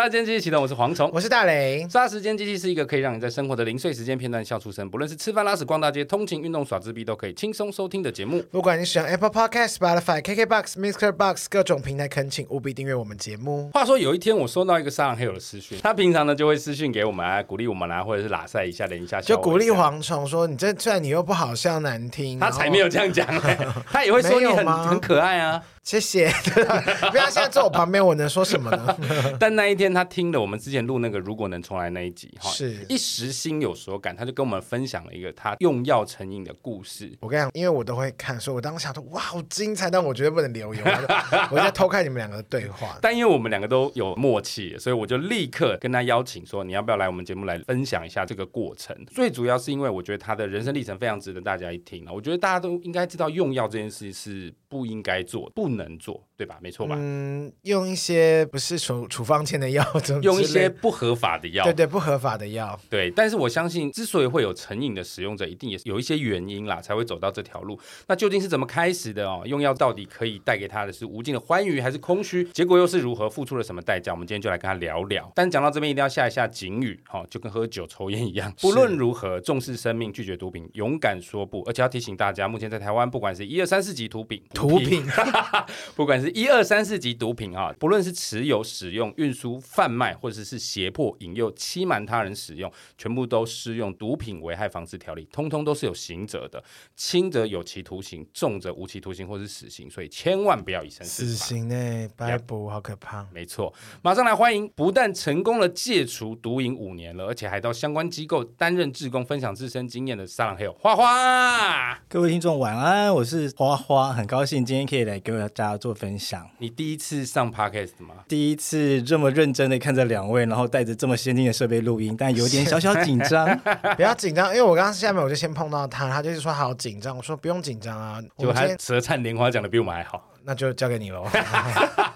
杀时间机器启动，我是蝗虫，我是大雷。杀时间机器是一个可以让你在生活的零碎时间片段笑出声，不论是吃饭、拉屎、逛大街、通勤、运动、耍自闭，都可以轻松收听的节目。不管你使用 Apple Podcast、Spotify、KKBox、Mixer Box 各种平台，恳请务必订阅我们节目。话说有一天我收到一个沙朗黑友的私讯，他平常呢就会私讯给我们啊，鼓励我们啊，或者是拉赛一下连一下，就鼓励蝗虫说：“你这虽然你又不好笑难听。”他才没有这样讲、欸，他也会说你很很可爱啊。谢谢，不要现在坐我旁边，我能说什么呢？但那一天他听了我们之前录那个如果能重来那一集，哈，是一时心有所感，他就跟我们分享了一个他用药成瘾的故事。我跟你讲，因为我都会看，所以我当时想说哇，好精彩，但我绝对不能留言，我在偷看你们两个的对话。但因为我们两个都有默契，所以我就立刻跟他邀请说，你要不要来我们节目来分享一下这个过程？最主要是因为我觉得他的人生历程非常值得大家一听啊。我觉得大家都应该知道，用药这件事是不应该做，不能做，对吧？没错吧？嗯，用一些不是处处方签的药，用一些不合法的药，对对，不合法的药，对。但是我相信，之所以会有成瘾的使用者，一定也是有一些原因啦，才会走到这条路。那究竟是怎么开始的哦？用药到底可以带给他的是无尽的欢愉，还是空虚？结果又是如何？付出了什么代价？我们今天就来跟他聊聊。但讲到这边，一定要下一下警语，哈，就跟喝酒抽烟一样，不论如何，重视生命，拒绝毒品，勇敢说不。而且要提醒大家，目前在台湾，不管是一二三四级毒品，毒品，不管是一二三四级毒品啊，不论是持有、使用、运输、贩卖，或者是胁迫、引诱、欺瞒他人使用，全部都适用毒品危害防治条例，通通都是有刑责的，轻则有期徒刑，重则无期徒刑或是死刑，所以千万不要以身试法。死刑呢？白捕好可怕。没错，马上来欢迎，不但成功了戒除毒瘾五年了，而且还到相关机构担任志工，分享自身经验的沙朗黑友花花。各位听众晚安，我是花花，很高兴今天可以来给大家做分享。你第一次上 Podcast 吗？第一次这么认真的看着两位，然后带着这么先进的设备录音，但有点小小紧张。不要紧张，因为我刚刚下面我就先碰到他，他就是说好紧张，我说不用紧张啊。就他舌灿莲花讲的比我们还好，那就交给你喽。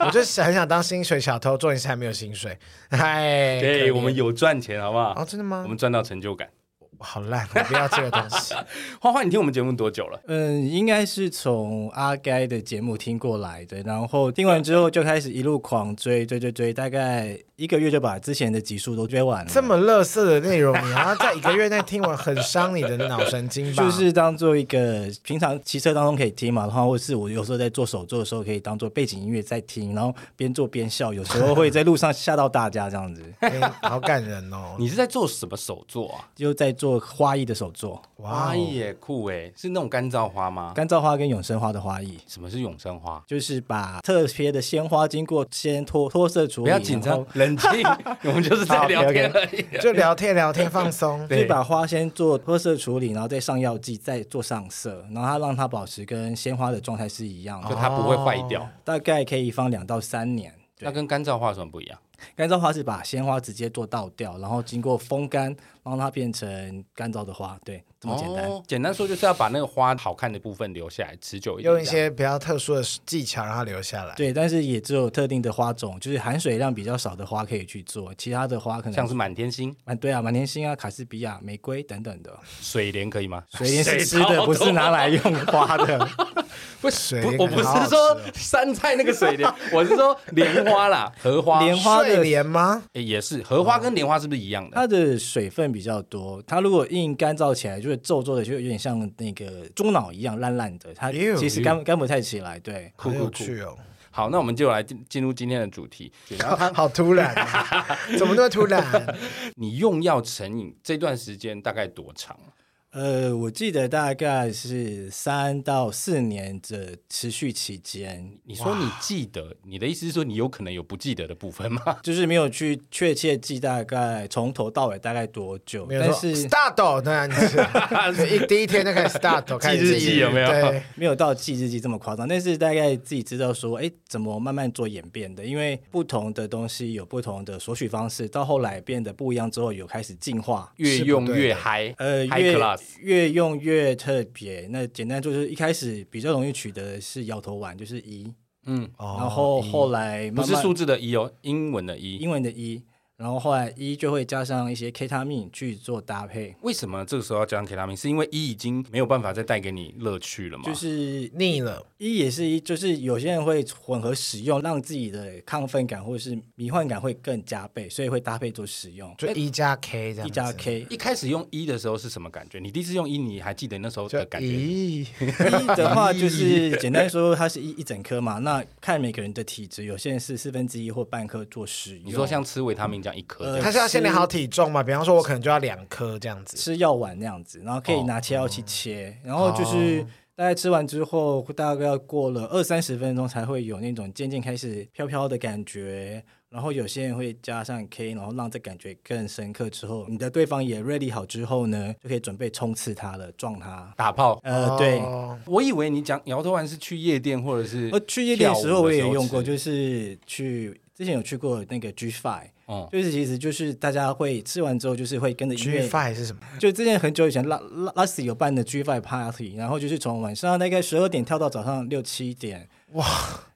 我就很想当薪水小偷，重点是还没有薪水。嗨，对，我们有赚钱，好不好？哦，真的吗？我们赚到成就感。好烂，我不要这个东西。花花，你听我们节目多久了？嗯，应该是从阿该的节目听过来的，然后听完之后就开始一路狂追，追追追，大概一个月就把之前的集数都追完了。这么乐色的内容，你要在一个月内听完，很伤你的脑神经吧？就是当做一个平常骑车当中可以听嘛，然后或是我有时候在做手作的时候可以当做背景音乐在听，然后边做边笑，有时候会在路上吓到大家这样子。欸，好感人哦！你是在做什么手作啊？就在做。花艺的手作，花艺也酷哎，是那种干燥花吗？干燥花跟永生花的花艺。什么是永生花？就是把特别的鲜花经过先脱脱色处理，不要紧张，冷静，我们就是在聊天而已，就聊天聊天放松。对，把花先做脱色处理，然后再上药剂，再做上色，然后它让它保持跟鲜花的状态是一样的，就它不会坏掉，大概可以放两到三年。那跟干燥花有什么不一样？干燥花是把鲜花直接做倒掉，然后经过风干，让它变成干燥的花。对，这么简单。哦，简单说就是要把那个花好看的部分留下来，持久一点。用一些比较特殊的技巧让它留下来。对，但是也只有特定的花种，就是含水量比较少的花可以去做，其他的花可能像是满天星。啊，对啊，满天星啊，卡斯比亚、玫瑰等等的。水莲可以吗？水莲是吃的，不是拿来用花的。不水不，我不是说山菜那个水莲，我是说莲花啦，荷花。莲花的莲吗？欸，也是荷花跟莲花是不是一样的？它的水分比较多，它如果硬干燥起来，就会皱皱的，就有点像那个猪脑一样烂烂的。它其实干干不太起来。对，酷酷酷哦。好，那我们就来进进入今天的主题。好突然啊，怎么那么突然？你用药成瘾这段时间大概多长？呃，我记得大概是三到四年的持续期间。你说你记得，你的意思是说你有可能有不记得的部分吗？就是没有去确切记大概从头到尾大概多久。但是 start 那样子，一第一天就开始 start 开始记日记有没有？对，没有到记日记这么夸张，但是大概自己知道说，哎，怎么慢慢做演变的？因为不同的东西有不同的索取方式，到后来变得不一样之后，有开始进化，越用越嗨，呃，越。越用越特别，那简单就是一开始比较容易取得的是摇头丸，就是一，嗯，然后后来慢慢不是数字的一哦，英文的一，英文的一，然后后来一就会加上一些 K 他命去做搭配。为什么这个时候要加上 K 他命？是因为一已经没有办法再带给你乐趣了吗？就是腻了。一也是一，就是有些人会混合使用，让自己的亢奋感或者是迷幻感会更加倍，所以会搭配做使用。就一加 K 这样。一加 K。一开始用一的时候是什么感觉？你第一次用一，你还记得那时候的感觉？一一的话 就是简单说，它是一一整颗嘛。那看每个人的体质，有些人是四分之一或半颗做使用。你说像吃维他命这样一颗，它是要先量好体重嘛？比方说，我可能就要两颗这样子，吃药丸那样子，然后可以拿切药器切，然后就是。大概吃完之后，大概要过了二三十分钟才会有那种渐渐开始飘飘的感觉。然后有些人会加上 K，然后让这感觉更深刻。之后你的对方也 ready 好之后呢，就可以准备冲刺他了，撞他，打炮。呃，对，我以为你讲摇头丸是去夜店或者是，呃，去夜店的时候我也用过，就是去之前有去过那个 G Five。哦，就是其实就是大家会吃完之后，就是会跟着音乐。G Five 是什么？就之前很久以前，拉拉拉斯有办的 G Five Party，然后就是从晚上大概十二点跳到早上六七点，哇！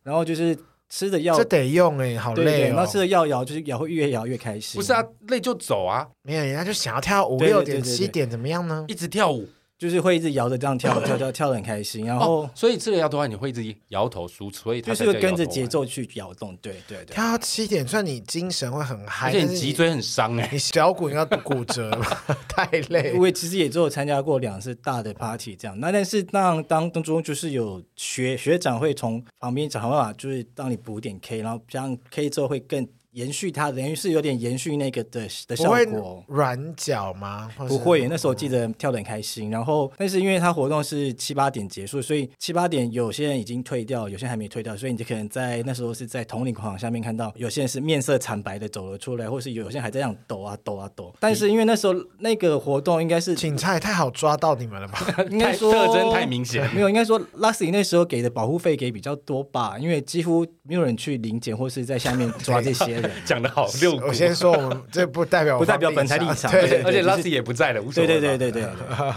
然后就是吃的药，这得用哎，好累哦。对对，然后吃的药摇，就是摇会越摇越开心。不是啊，累就走啊，没有人家就想要跳五六点七点怎么样呢？一直跳舞。就是会一直摇着这样跳 跳跳跳的很开心，然后、哦、所以吃了摇头丸你会一直摇头输出，所以就是会跟着节奏去摇动，对对对。跳到七点，算你精神会很嗨，而且你脊椎很伤哎、欸，你小骨应该骨折了，太累。我其实也只有参加过两次大的 party 这样，那但是当当当中就是有学学长会从旁边想办法，就是让你补点 K，然后这样 K 之后会更。延续它，等于是有点延续那个的的效果。软脚吗？不会，那时候记得跳得很开心。然后，但是因为它活动是七八点结束，所以七八点有些人已经退掉，有些人还没退掉，所以你就可能在那时候是在统领框下面看到有些人是面色惨白的走了出来，或是有些人还在这样抖啊抖啊抖。但是因为那时候那个活动应该是警察也太好抓到你们了吧？应该说特征太明显，没有，应该说 Luxy 那时候给的保护费给比较多吧，因为几乎没有人去领检或是在下面抓这些人。讲的好。六我先说，我们这不代表不代表本台立场，对，而且拉西也不在了，无所谓。对对对对对，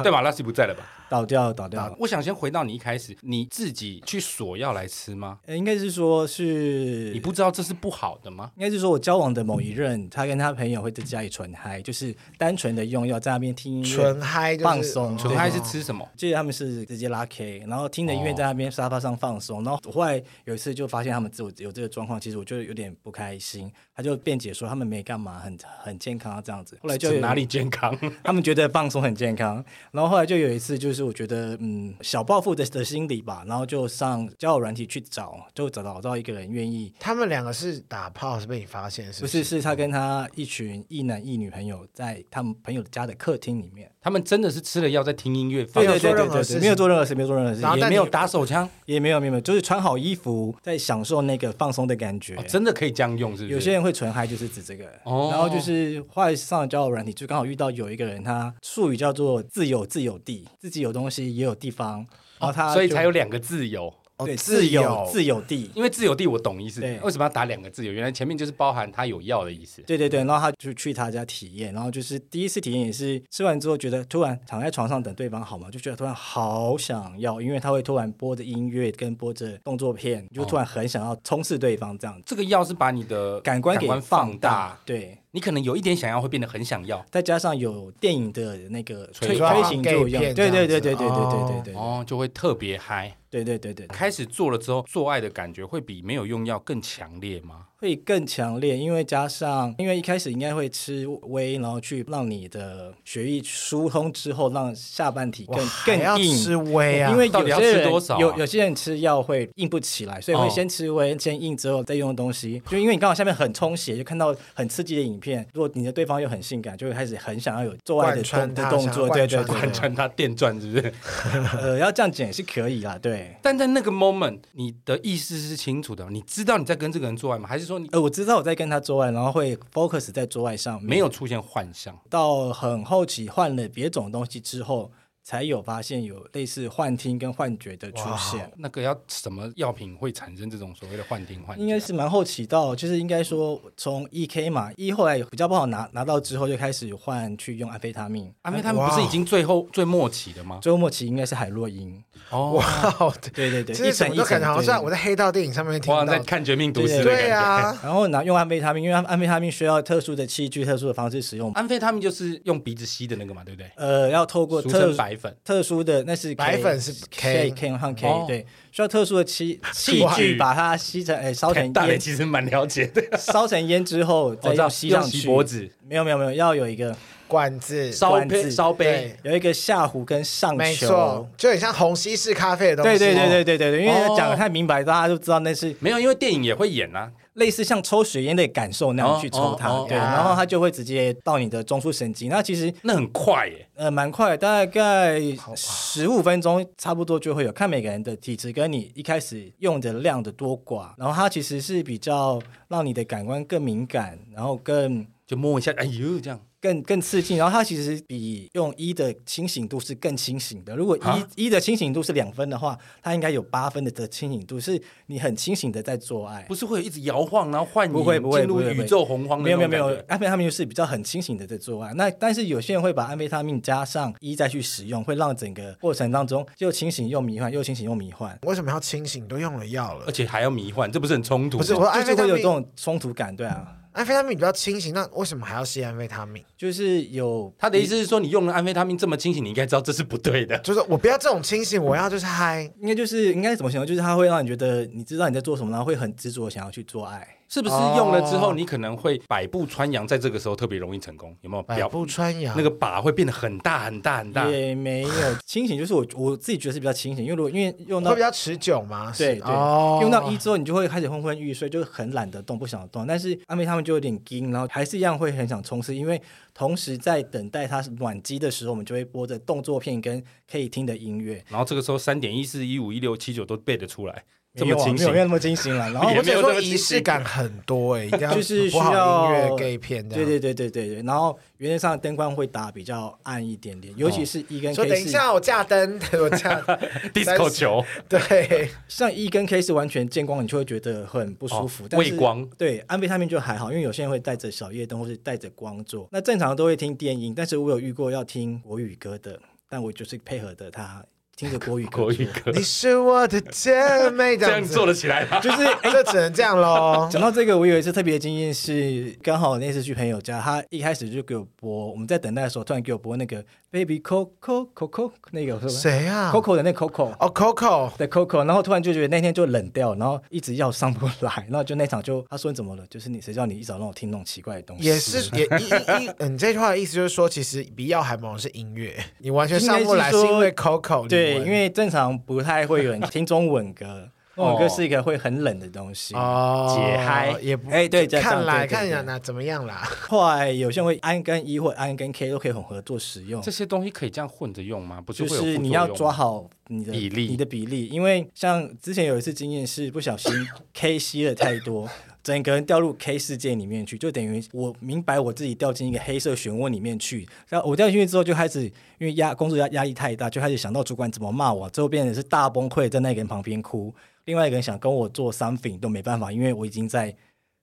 对吧？拉西不在了吧？倒掉倒掉。我想先回到你一开始，你自己去索要来吃吗？应该是说是你不知道这是不好的吗？应该是说我交往的某一任，他跟他朋友会在家里纯嗨，就是单纯的用药在那边听音乐，纯嗨放松。纯嗨是吃什么？记得他们是直接拉 K，然后听着音乐在那边沙发上放松。然后我后来有一次就发现他们自我有这个状况，其实我就有点不开心。他就辩解说他们没干嘛，很很健康啊这样子。后来就哪里健康？他们觉得放松很健康。然后后来就有一次，就是我觉得嗯小报复的的心理吧，然后就上交友软体去找，就找到到一个人愿意。他们两个是打炮，是被你发现是不是？不是，是他跟他一群一男一女朋友在他们朋友家的客厅里面。他们真的是吃了药在听音乐，对对对对对，没有做任何事，没有做任何事，也没有打手枪，也没有没有没有，就是穿好衣服在享受那个放松的感觉。真的可以这样用，是不是？有些人会纯嗨，就是指这个。然后就是话上了交友软体，就刚好遇到有一个人，他术语叫做自有自有地，自己有东西也有地方，然后他所以才有两个自由。对，自有自有地，因为自有地我懂意思。对，为什么要打两个自由？原来前面就是包含他有药的意思。对对对，然后他就去他家体验，然后就是第一次体验也是吃完之后觉得突然躺在床上等对方好嘛，就觉得突然好想要，因为他会突然播着音乐跟播着动作片，就突然很想要冲刺对方这样。这个药是把你的感官给放大，对。你可能有一点想要，会变得很想要，再加上有电影的那个推推行作用，对对对对对对对对对，哦，就会特别嗨，对对对对，开始做了之后，做爱的感觉会比没有用药更强烈吗？会更强烈，因为加上，因为一开始应该会吃威，然后去让你的血液疏通之后，让下半体更更硬。吃威啊！因为有些人有有些人吃药会硬不起来，所以会先吃威，先硬之后再用东西。就因为你刚好下面很充血，就看到很刺激的影片。如果你的对方又很性感，就会开始很想要有做爱的动的动作。对对对，贯穿他电钻是不是？呃，要这样讲也是可以啦，对。但在那个 moment，你的意思是清楚的，你知道你在跟这个人做爱吗？还是说你？呃，我知道我在跟他做爱，然后会 focus 在做爱上面，没有出现幻象。到很后期换了别种东西之后，才有发现有类似幻听跟幻觉的出现。那个要什么药品会产生这种所谓的幻听幻觉？应该是蛮后期到，就是应该说从 E K 嘛，E 后来比较不好拿拿到之后，就开始换去用安非他命。安非他命不是已经最后最末期的吗？最后末期应该是海洛因。哦，哇，对对对，这什么都感觉好像我在黑道电影上面听到，在看《绝命毒师》的感觉。对啊，然后拿用安非他命，因为安非他命需要特殊的器具、特殊的方式使用。安非他命就是用鼻子吸的那个嘛，对不对？呃，要透过特白粉、特殊的那是白粉是 K K 和 K，对，需要特殊的器 器具把它吸成，哎，烧成烟。大磊其实蛮了解的，烧成烟之后再要吸上去。脖子。没有没有没有，要有一个。管子、烧杯、烧杯，有一个下壶跟上球，没错，就很像虹吸式咖啡的东西。对对对对对对对，因为讲的太明白，大家就知道那是没有，因为电影也会演啊，类似像抽水烟的感受那样去抽它，对，然后它就会直接到你的中枢神经。那其实那很快耶，呃，蛮快，大概十五分钟差不多就会有。看每个人的体质跟你一开始用的量的多寡，然后它其实是比较让你的感官更敏感，然后更就摸一下，哎呦这样。更更刺激，然后它其实比用一的清醒度是更清醒的。如果一一的清醒度是两分的话，它应该有八分的的清醒度，是你很清醒的在做爱，不是会一直摇晃，然后幻影不会不会进入宇宙洪荒。没有没有没有，安非他命是比较很清醒的在做爱。那但是有些人会把安非他命加上一再去使用，会让整个过程当中又清醒又迷幻，又清醒又迷幻。为什么要清醒？都用了药了，而且还要迷幻，这不是很冲突？不是，我就是会有这种冲突感，对啊。安非他命比较清醒，那为什么还要吸安非他命？就是有他的意思是说，你用了安非他命这么清醒，你应该知道这是不对的。就是我不要这种清醒，我要就是嗨。应该就是应该怎么形容？就是他会让你觉得你知道你在做什么，然后会很执着想要去做爱。是不是用了之后，你可能会百步穿杨，在这个时候特别容易成功？有没有？百步穿杨，那个靶会变得很大很大很大。也没有清醒，就是我我自己觉得是比较清醒，因为如果因为用到会比较持久嘛。对对，哦、用到一之后，你就会开始昏昏欲睡，就很懒得动，不想动。但是阿妹他们就有点惊，然后还是一样会很想冲刺，因为同时在等待它暖机的时候，我们就会播着动作片跟可以听的音乐。然后这个时候三点一四一五一六七九都背得出来。这么清醒，没有没有那么精心了。然后我且说仪式感很多哎，就是需要音乐片。对对对对对对。然后原则上灯光会打比较暗一点点，尤其是 E 跟 K。说等一下，我架灯，我架 disco 球。对，像 E 跟 K 是完全见光，你就会觉得很不舒服。畏光。对，安非他命就还好，因为有些人会带着小夜灯或是带着光做。那正常都会听电音，但是我有遇过要听国语歌的，但我就是配合的他。听着国语歌，国语歌，你是我的姐妹，这样做得起来吗？就是哎，就只能这样喽。讲到这个，我有一次特别的经验是，刚好那次去朋友家，他一开始就给我播，我们在等待的时候，突然给我播那个 Baby Coco Coco 那个是谁啊？Coco 的那个 Coco 哦，Coco 的 Coco，然后突然就觉得那天就冷掉，然后一直要上不来，然后就那场就他说你怎么了？就是你谁叫你一早让我听那种奇怪的东西？也是也一一嗯，这句话的意思就是说，其实比药还猛的是音乐，你完全上不来是因为 Coco 对，因为正常。不太会有人听中文歌，中文歌是一个会很冷的东西哦，解嗨也不哎，对，看来看一下那怎么样啦？后来有些人会安跟 E 或安跟 K 都可以混合做使用，这些东西可以这样混着用吗？不是，就是你要抓好你的比例，你的比例，因为像之前有一次经验是不小心 K 吸了太多。整个人掉入 K 世界里面去，就等于我明白我自己掉进一个黑色漩涡里面去。然后我掉进去之后，就开始因为压工作压压力太大，就开始想到主管怎么骂我，最后变成是大崩溃，在那个人旁边哭。另外一个人想跟我做 something 都没办法，因为我已经在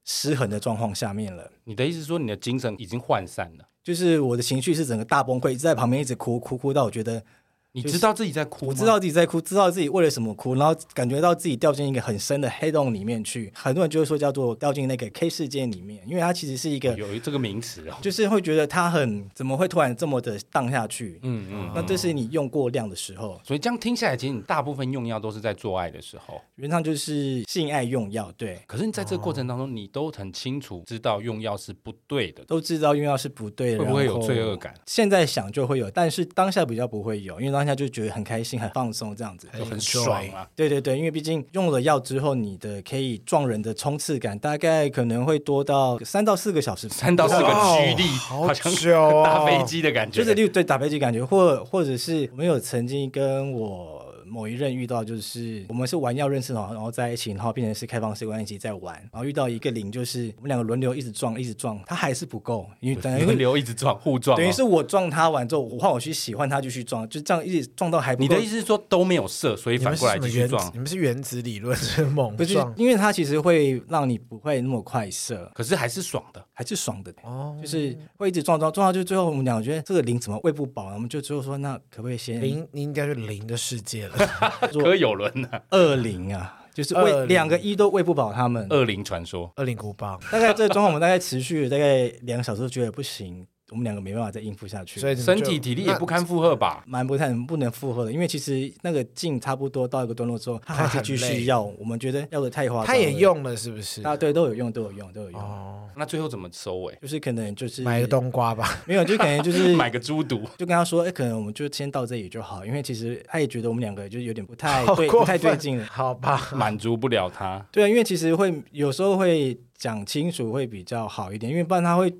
失衡的状况下面了。你的意思是说，你的精神已经涣散了？就是我的情绪是整个大崩溃，一直在旁边一直哭，哭哭到我觉得。你知道自己在哭，我知道自己在哭，知道自己为了什么哭，然后感觉到自己掉进一个很深的黑洞里面去。很多人就会说叫做掉进那个 K 世界里面，因为它其实是一个有这个名词哦，就是会觉得它很怎么会突然这么的荡下去？嗯嗯，那这是你用过量的时候。所以这样听下来，其实你大部分用药都是在做爱的时候，原则上就是性爱用药。对，可是你在这个过程当中，你都很清楚知道用药是不对的，都知道用药是不对的，会不会有罪恶感？现在想就会有，但是当下比较不会有，因为当下就觉得很开心。很放松，这样子就很爽啊！对对对，因为毕竟用了药之后，你的可以撞人的冲刺感大概可能会多到三到四个小时，三到四个 G 力，好久哦，打飞机的感觉，就是对打飞机感觉，或或者是我们有曾经跟我某一任遇到就是我们是玩要认识的，然后在一起，然后变成是开放式关系在玩，然后遇到一个零，就是我们两个轮流一直撞，一直撞，他还是不够，因为等于轮流一直撞，互撞，等于是我撞他完之后，我换我去喜欢他，就去撞，就这样一直撞到还不够。你的意思是说都没有射，所以反过来继续撞？你们是原子理论是猛撞？因为它其实会让你不会那么快射，可是还是爽的，还是爽的哦，就是会一直撞撞撞到就最后我们两个觉得这个零怎么喂不饱，我们就最后说那可不可以先零？你应该是零的世界了，柯有伦呢？二零啊，就是喂两个一都喂不饱他们。二零传说，二零古堡，大概这个状况我们大概持续了大概两个小时，觉得不行。我们两个没办法再应付下去，所以身体体力也不堪负荷吧？蛮不太不能负荷的，因为其实那个劲差不多到一个段落之后，他还是继续要。我们觉得要的太夸张，他也用了是不是？啊，对，都有用，都有用，都有用。哦，那最后怎么收尾？就是可能就是买个冬瓜吧，没有，就可能就是 买个猪肚，就跟他说，哎，可能我们就先到这里就好，因为其实他也觉得我们两个就有点不太对，不太对劲了，好吧，满足不了他。对啊，因为其实会有时候会讲清楚会比较好一点，因为不然他会。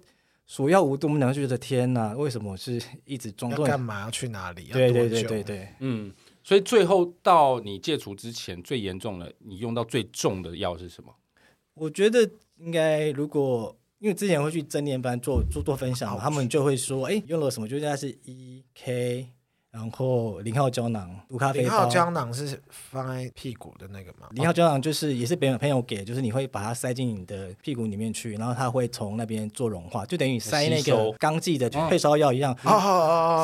索要无度，我们两个就觉得天哪，为什么我是一直中断？干嘛要去哪里？对对对对对，嗯，所以最后到你戒除之前最严重的，你用到最重的药是什么？我觉得应该，如果因为之前会去正念班做做做分享，他们就会说，哎，用了什么？就应该是 E K。然后零号胶囊、毒咖啡包。零号胶囊是放在屁股的那个吗？零号胶囊就是也是别人朋友给，就是你会把它塞进你的屁股里面去，然后它会从那边做融化，就等于塞那个刚剂的退烧药一样。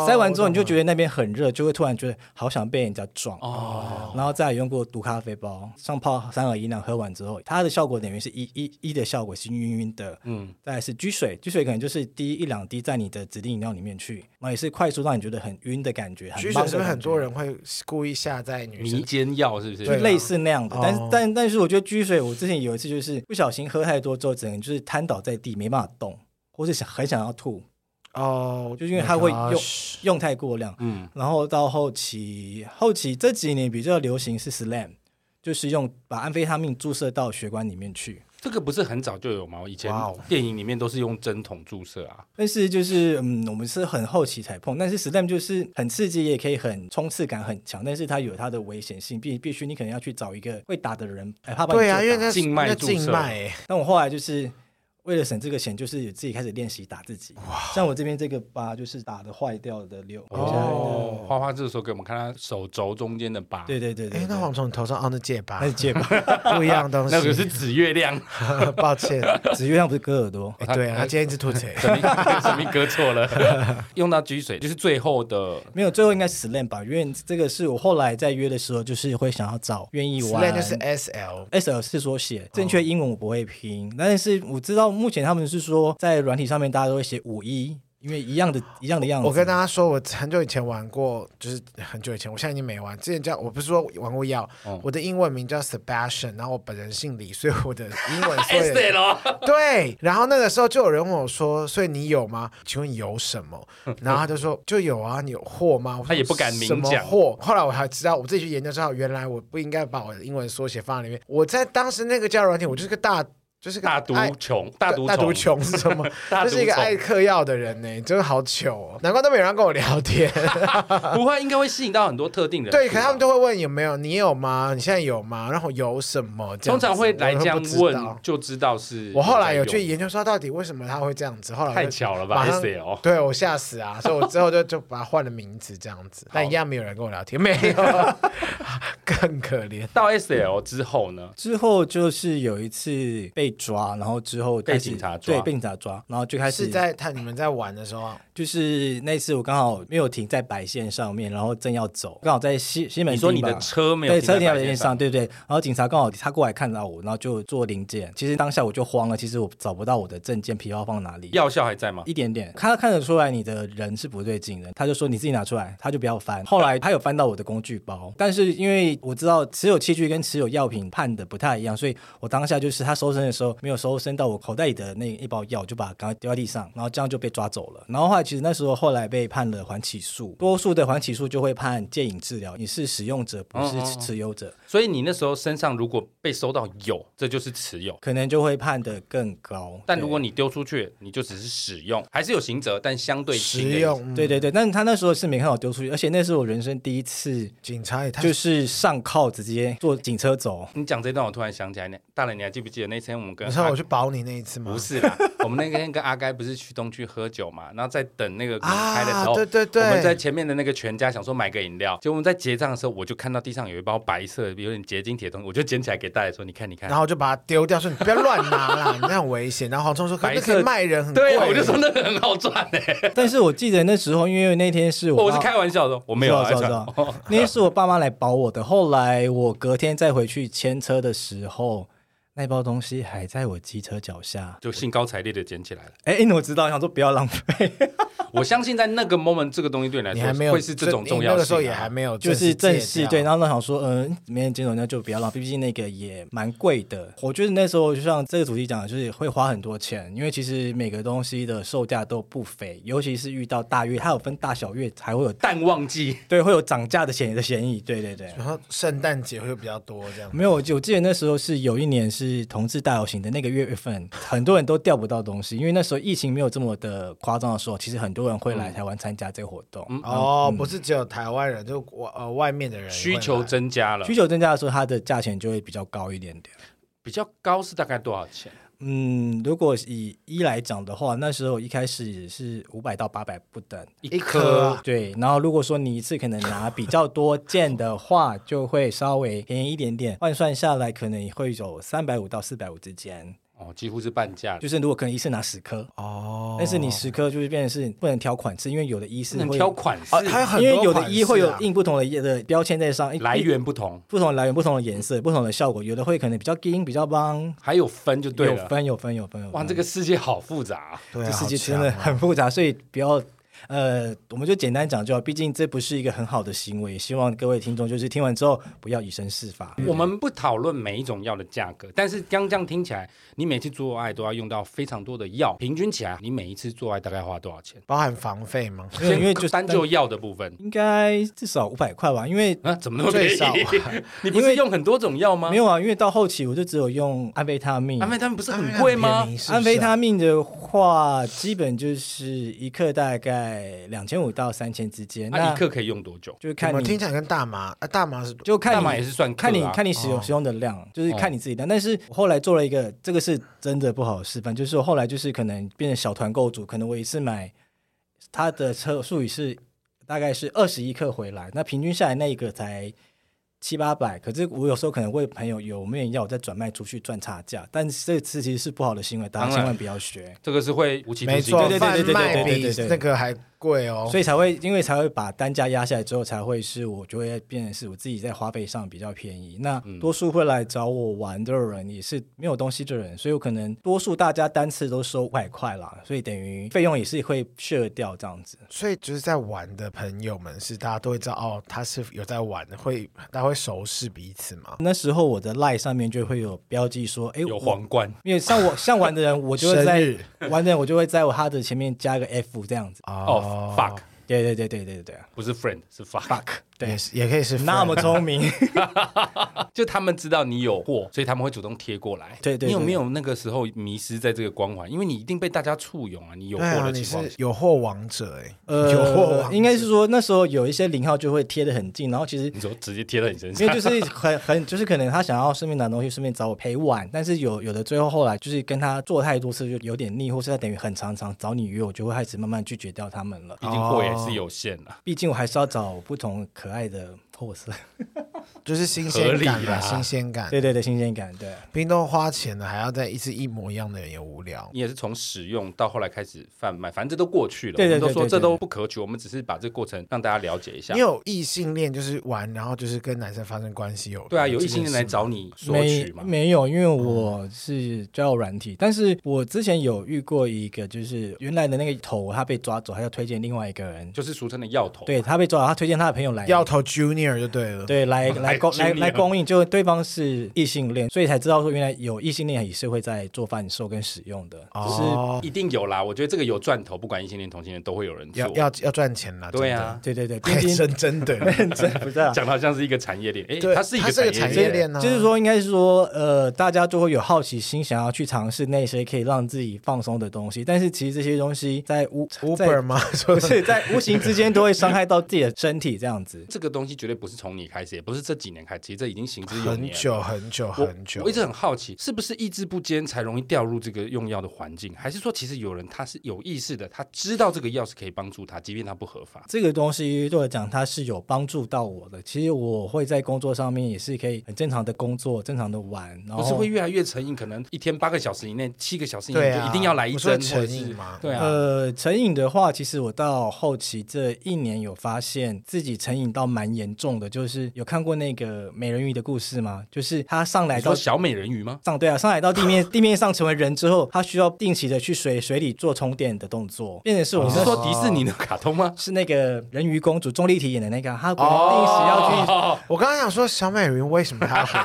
塞完之后你就觉得那边很热，就会突然觉得好想被人家撞。哦。然后再用过毒咖啡包，上泡三合一那喝完之后，它的效果等于是一一一的效果，是晕晕的。嗯。再来是居水，居水可能就是滴一两滴在你的指定饮料里面去，然后也是快速让你觉得很晕的感觉。居水是不是很多人会故意下在女生迷奸药？是不是？对类似那样的。但是但但是，我觉得居水，我之前有一次就是不小心喝太多之后，整个就是瘫倒在地，没办法动，或是想很想要吐。哦，就因为它会用用太过量。嗯。然后到后期，后期这几年比较流行是 Slam，就是用把安非他命注射到血管里面去。这个不是很早就有吗？以前电影里面都是用针筒注射啊。但是就是嗯，我们是很后期才碰。但是 Slam 就是很刺激，也可以很冲刺感很强，但是它有它的危险性，必必须你可能要去找一个会打的人，哎，怕把你对啊，因为那静脉注射。但我后来就是。为了省这个钱，就是自己开始练习打自己。哇！像我这边这个疤，就是打的坏掉的瘤。哦，花花这个时候给我们看他手肘中间的疤。对对对对。哎，那黄从你头上哦，那戒疤，那是戒疤，不一样的东西。那个是紫月亮。抱歉，紫月亮不是割耳朵。对啊，他今天一直吐血。什么？什么割错了？用到积水，就是最后的。没有，最后应该是 Slam 吧？因为这个是我后来在约的时候，就是会想要找愿意玩。Slam 就是 S L，S L 是缩写，正确英文我不会拼，但是我知道目前他们是说。在软体上面，大家都会写五一，因为一样的，一样的样子。我跟大家说，我很久以前玩过，就是很久以前，我现在已经没玩。之前叫我不是说玩过药，嗯、我的英文名叫 Sebastian，然后我本人姓李，所以我的英文 所以对。然后那个时候就有人问我说：“所以你有吗？请问有什么？” 然后他就说：“就有啊，你有货吗？”他也不敢明讲。货？后来我才知道，我自己去研究之后，原来我不应该把我的英文缩写放在里面。我在当时那个交友软体，我就是个大。就是个大毒穷，大毒大毒穷是什么？就是一个爱嗑药的人呢，真的好糗哦！难怪都没有人跟我聊天。不会，应该会吸引到很多特定的人。对，可是他们都会问有没有，你有吗？你现在有吗？然后有什么？通常会来这样问，就知道是。我后来有去研究说，到底为什么他会这样子？后来太巧了吧？S L，对我吓死啊！所以我之后就就把他换了名字这样子，但一样没有人跟我聊天，没有，更可怜。到 S L 之后呢？之后就是有一次被。抓，然后之后被警察抓，对，被警察抓，然后就开始是在他你们在玩的时候，就是那次我刚好没有停在白线上面，然后正要走，刚好在西西门。你说你的车没有对车停在白线上，对不对？然后警察刚好他过来看到我，然后就做零件。其实当下我就慌了，其实我找不到我的证件、皮包放哪里？药效还在吗？一点点，他看得出来你的人是不对劲的，他就说你自己拿出来，他就不要翻。后来他有翻到我的工具包，但是因为我知道持有器具跟持有药品判的不太一样，所以我当下就是他搜身的时候没有收，伸到。我口袋里的那一包药，就把它刚刚丢在地上，然后这样就被抓走了。然后后来其实那时候后来被判了缓起诉，多数的缓起诉就会判戒瘾治疗，你是使用者不是持有者。Uh. 所以你那时候身上如果被搜到有，这就是持有，可能就会判得更高。但如果你丢出去，你就只是使用，还是有刑责，但相对实用。对对对，但是他那时候是没看到丢出去，而且那是我人生第一次，警察也就是上铐直接坐警车走。你讲这段，我突然想起来，那大人你还记不记得那天我们跟？你知道我去保你那一次吗？不是啦，我们那天跟阿该不是去东区喝酒嘛，然后在等那个开的时候，啊、对对对，我们在前面的那个全家想说买个饮料，结果我们在结账的时候，我就看到地上有一包白色有点结晶铁东西，我就捡起来给大家说，你看你看，然后就把它丢掉，说你不要乱拿啦，你那很危险。然后黄聪说，可以卖人很贵，对，我就说那个很好赚哎。但是我记得那时候，因为那天是我，我是开玩笑的，我没有那天是我爸妈来保我的。后来我隔天再回去牵车的时候。那包东西还在我机车脚下，就兴高采烈的捡起来了。哎，我知道，想说不要浪费。我相信在那个 moment，这个东西对你来说会是这种重要性。那个时候也还没有，就是正式对。然后呢，想说，嗯，没人捡走，那就不要浪费。毕竟那个也蛮贵的。我觉得那时候就像这个主题讲的，就是会花很多钱，因为其实每个东西的售价都不菲，尤其是遇到大月，它有分大小月，还会有淡旺季，对，会有涨价的嫌疑的嫌疑。对对对。然后圣诞节会比较多这样。没有，我记得那时候是有一年是同志大游行的那个月份，很多人都钓不到东西，因为那时候疫情没有这么的夸张的时候，其实很多人会来台湾参加这个活动。嗯、哦，不是只有台湾人，就外呃外面的人需求增加了，需求增加的时候，它的价钱就会比较高一点点。比较高是大概多少钱？嗯，如果以一来讲的话，那时候一开始是五百到八百不等一颗。对，然后如果说你一次可能拿比较多件的话，就会稍微便宜一点点，换算下来可能会有三百五到四百五之间。哦，几乎是半价，就是如果可能一次拿十颗哦，但是你十颗就是变成是不能挑款式，因为有的一是能挑款式，啊、因为有的一会有印不同的的标签在上，来源不同，不同的来源不同的颜色，不同的效果，有的会可能比较金，比较帮，还有分就对了，有分有分有分有分，哇，这个世界好复杂，啊，对，这世界真的很复杂，所以不要。呃，我们就简单讲就好，毕竟这不是一个很好的行为。希望各位听众就是听完之后不要以身试法。我们不讨论每一种药的价格，但是刚这样听起来，你每次做爱都要用到非常多的药，平均起来你每一次做爱大概花多少钱？包含房费吗？因为就单就药的部分，应该至少五百块吧。因为啊，怎么那么最少？啊 你不是用很多种药吗？没有啊，因为到后期我就只有用安非他命。安非他命不是很贵吗？安非他命的话，基本就是一克大概两千五。到三千之间，那一克可以用多久？就是看你听起来跟大麻啊，大麻是就看大麻也是算看你看你使用使用的量，就是看你自己的。但是我后来做了一个，这个是真的不好示范，就是我后来就是可能变成小团购组，可能我一次买他的车术语是大概是二十一克回来，那平均下来那一个才。七八百，可是我有时候可能会朋友有没有要我再转卖出去赚差价，但是这次其实是不好的行为，大家千万不要学。这个是会无期徒刑，对对对对对对对对，那个还。贵哦，所以才会，因为才会把单价压下来之后，才会是我就会变成是我自己在花费上比较便宜。那多数会来找我玩的人也是没有东西的人，所以我可能多数大家单次都收五百块啦，所以等于费用也是会削掉这样子。所以就是在玩的朋友们是大家都会知道哦，他是有在玩的，会大家会熟识彼此嘛？那时候我的赖上面就会有标记说，哎，有皇冠，因为像我像玩的人，我就会在 玩的人，我就会在我他的前面加个 F 这样子哦。Oh, fuck，对对对对对对，不是 friend 是 fuck 对，也可以是那么聪明，就他们知道你有货，所以他们会主动贴过来。对对，你有没有那个时候迷失在这个光环？因为你一定被大家簇拥啊，你有货的情况，有货王者哎，呃，有货应该是说那时候有一些零号就会贴的很近，然后其实你说直接贴在你身上，因为就是很很就是可能他想要顺便拿东西，顺便找我陪玩，但是有有的最后后来就是跟他做太多次就有点腻，或是他等于很常常找你约，我就会开始慢慢拒绝掉他们了。毕竟货也是有限的，毕竟我还是要找不同可爱的。货色，就是新鲜感嘛，新鲜感，对对对，新鲜感，对。毕竟都花钱了，还要再一次一模一样的人也无聊。你也是从使用到后来开始贩卖，反正这都过去了。对对对，我们都说这都不可取，我们只是把这个过程让大家了解一下。你有异性恋就是玩，然后就是跟男生发生关系有？对啊，有异性恋来找你索取吗？没有，因为我是交友软体，嗯、但是我之前有遇过一个，就是原来的那个头他被抓走，他要推荐另外一个人，就是俗称的药头。对，他被抓，他推荐他的朋友来。药头就对了，对，来来供来来供应，就对方是异性恋，所以才知道说原来有异性恋也是会在做贩售跟使用的，哦，一定有啦。我觉得这个有赚头，不管异性恋同性恋都会有人做，要要要赚钱啦。对啊，对对对，认真 真的，真不是讲的好像是一个产业链，哎，它是一个产业链。呢，就是说应该是说，呃，大家就会有好奇心，想要去尝试那些可以让自己放松的东西，但是其实这些东西在无 Uber 吗？不是在无形之间都会伤害到自己的身体，这样子。这个东西绝对不是从你开始，也不是这几年开始，其实这已经行之有年，很久很久很久。我一直很好奇，是不是意志不坚才容易掉入这个用药的环境，还是说其实有人他是有意识的，他知道这个药是可以帮助他，即便他不合法。这个东西对我讲，它是有帮助到我的。其实我会在工作上面也是可以很正常的工作，正常的玩，然后不是会越来越成瘾，可能一天八个小时以内，七个小时以内就一定要来一针，成瘾吗？对啊。呃，成瘾的话，其实我到后期这一年有发现自己成瘾到蛮严重的，就是有看过那个美人鱼的故事吗？就是他上来到小美人鱼吗？上对啊，上来到地面 地面上成为人之后，他需要定期的去水水里做充电的动作，变成是我是说迪士尼的卡通吗？是那个人鱼公主钟丽缇演的那个，她定时要去。我刚刚想说小美人鱼为什么她要回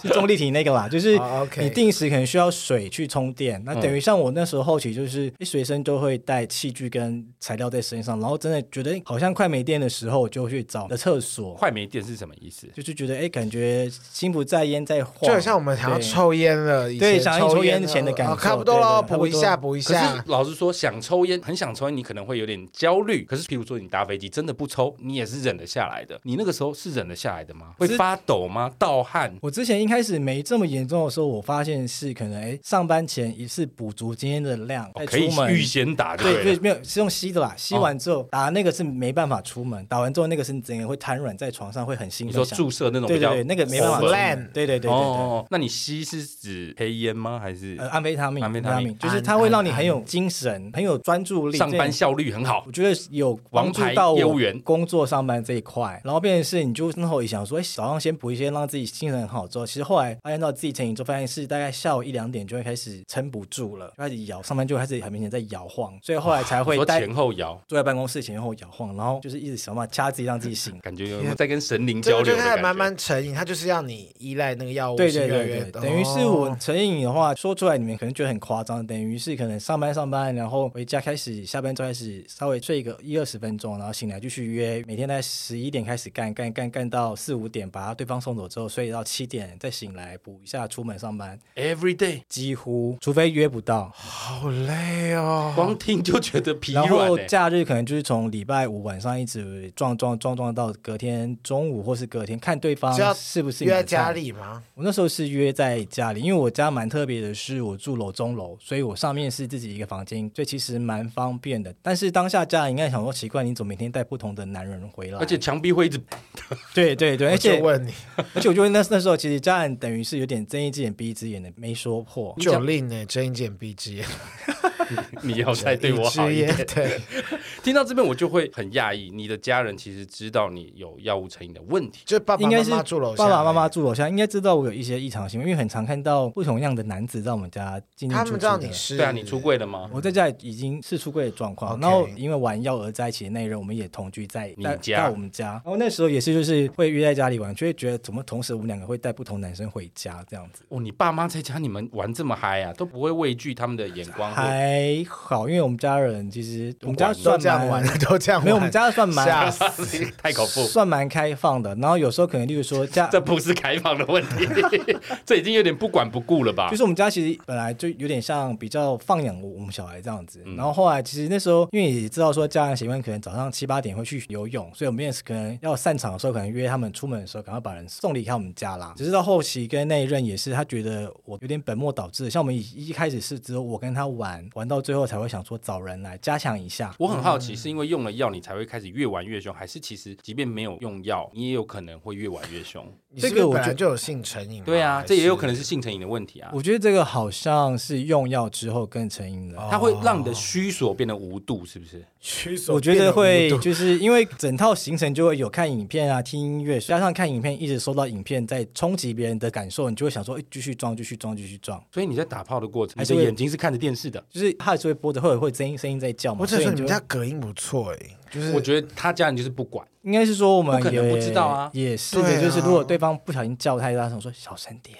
去？是钟丽缇那个啦，就是你定时可能需要水去充电，那等于像我那时候后期就是一随身都会带器具跟材料在身上，然后真的觉得好像快没电的时候，就去找的厕所。快没电是什么意思？就是觉得哎，感觉心不在焉在晃，就好像我们想要抽烟了，对，想要抽烟前的感觉。差不多了，补一下，补一下。可是老实说，想抽烟，很想抽烟，你可能会有点焦虑。可是，譬如说你搭飞机真的不抽，你也是忍得下来的。你那个时候是忍得下来的吗？会发抖吗？盗汗？我之前一开始没这么严重的时候，我发现是可能哎，上班前一次补足今天的量，可以预先打。对对，没有是用吸的吧，吸完之后打那个是没办法出门，打完之后那个是整个会瘫软在床上，会很兴奋。你说注射那种？对对对，那个没办法。对对对对哦，那你吸是指黑烟吗？还是呃安非他命？安非他命就是它会让你很有精神，很有专注力，上班效率很好。我觉得有帮助到我工作上班这一块。然后变成是，你就那会想说，哎，早上先补一些，让自己精神很好。之后，其实后来发现到自己成瘾之后，发现是大概下午一两点就会开始撑不住了，开始摇，上班就开始很明显在摇晃，所以后来才会前后摇，坐在办公室前后摇晃，然后就是一直想办法掐自己，让自己醒，感觉有没有在跟神灵交流。就他慢慢成瘾，他就是要你依赖那个药物。对对对对，等于是我成瘾的话，说出来你们可能觉得很夸张，等于是可能上班上班，然后回家开始下班就开始稍微睡个一二十分钟，然后醒来就去约，每天在十一点开始干干干干到四五点，把对方送走之后睡到七点再醒来补一下出门上班。Every day 几乎，除非约不到，好累哦，光听就觉得疲软。然后假日可能就是从礼拜五晚上一直撞撞撞撞到隔天中午，或是隔天看对方是不是约在家里吗？我那时候是约在家里，因为我家蛮特别的是我住楼中楼，所以我上面是自己一个房间，所以其实蛮方便的。但是当下家人应该想说奇怪，你怎么每天带不同的男人回来？而且墙壁会一直。对对对，而且问你，而且我觉得那那时候其实家人等于是有点睁一只眼闭一只眼的，没说破。就令呢，睁一只眼闭一只眼。你要再对我好一点。对，听到这边我就会很讶异，你的家人其实知道你有药物成瘾的问题，就爸爸妈妈住楼下，爸爸妈妈住楼下应该知道我有一些异常行为，因为很常看到不同样的男子在我们家进进出出。他们知道你是？对啊，你出柜了吗？我在家已经是出柜的状况，然后因为玩药而在一起的那一任，我们也同居在你家，在我们家。然后那时候也是就是会约在家里玩，就会觉得怎么同时我们两个会带不同男生回家这样子。哦，你爸妈在家你们玩这么嗨啊，都不会畏惧他们的眼光？还好，因为我们家人其实我们家算这样玩的，都这样玩。没有，我们家算蛮 太恐怖，算蛮开放的。然后有时候可能，例如说家，这不是开放的问题，这已经有点不管不顾了吧？就是我们家其实本来就有点像比较放养我们小孩这样子。然后后来其实那时候，因为也知道说家人习惯可能早上七八点会去游泳，所以我们也是可能要散场的时候，可能约他们出门的时候，赶快把人送离开我们家啦。只是到后期跟那一任也是，他觉得我有点本末倒置。像我们一一开始是只有我跟他玩，玩到最后才会想说找人来加强一下。我很好奇，是因为用了药你才会开始越玩越凶，还是其实即便没有用药，你也有可能会越玩越凶？这个我觉得就有性成瘾。对啊，这也有可能是性成瘾的问题啊。我觉得这个好像是用药之后更成瘾了，它会让你的需索变得无度，是不是？我觉得会，就是因为整套行程就会有看影片啊、听音乐，加上看影片一直收到影片在冲击别人的感受，你就会想说，哎，继续装，继续装，继续装。所以你在打炮的过程，还是眼睛是看着电视的，就是它还是会播着，会会声音声音在叫嘛。我只说你们家隔音不错哎，就是我觉得他家人就是不管，应该是说我们可能不知道啊，也是的，就是如果对方不小心叫太大声，说小声点。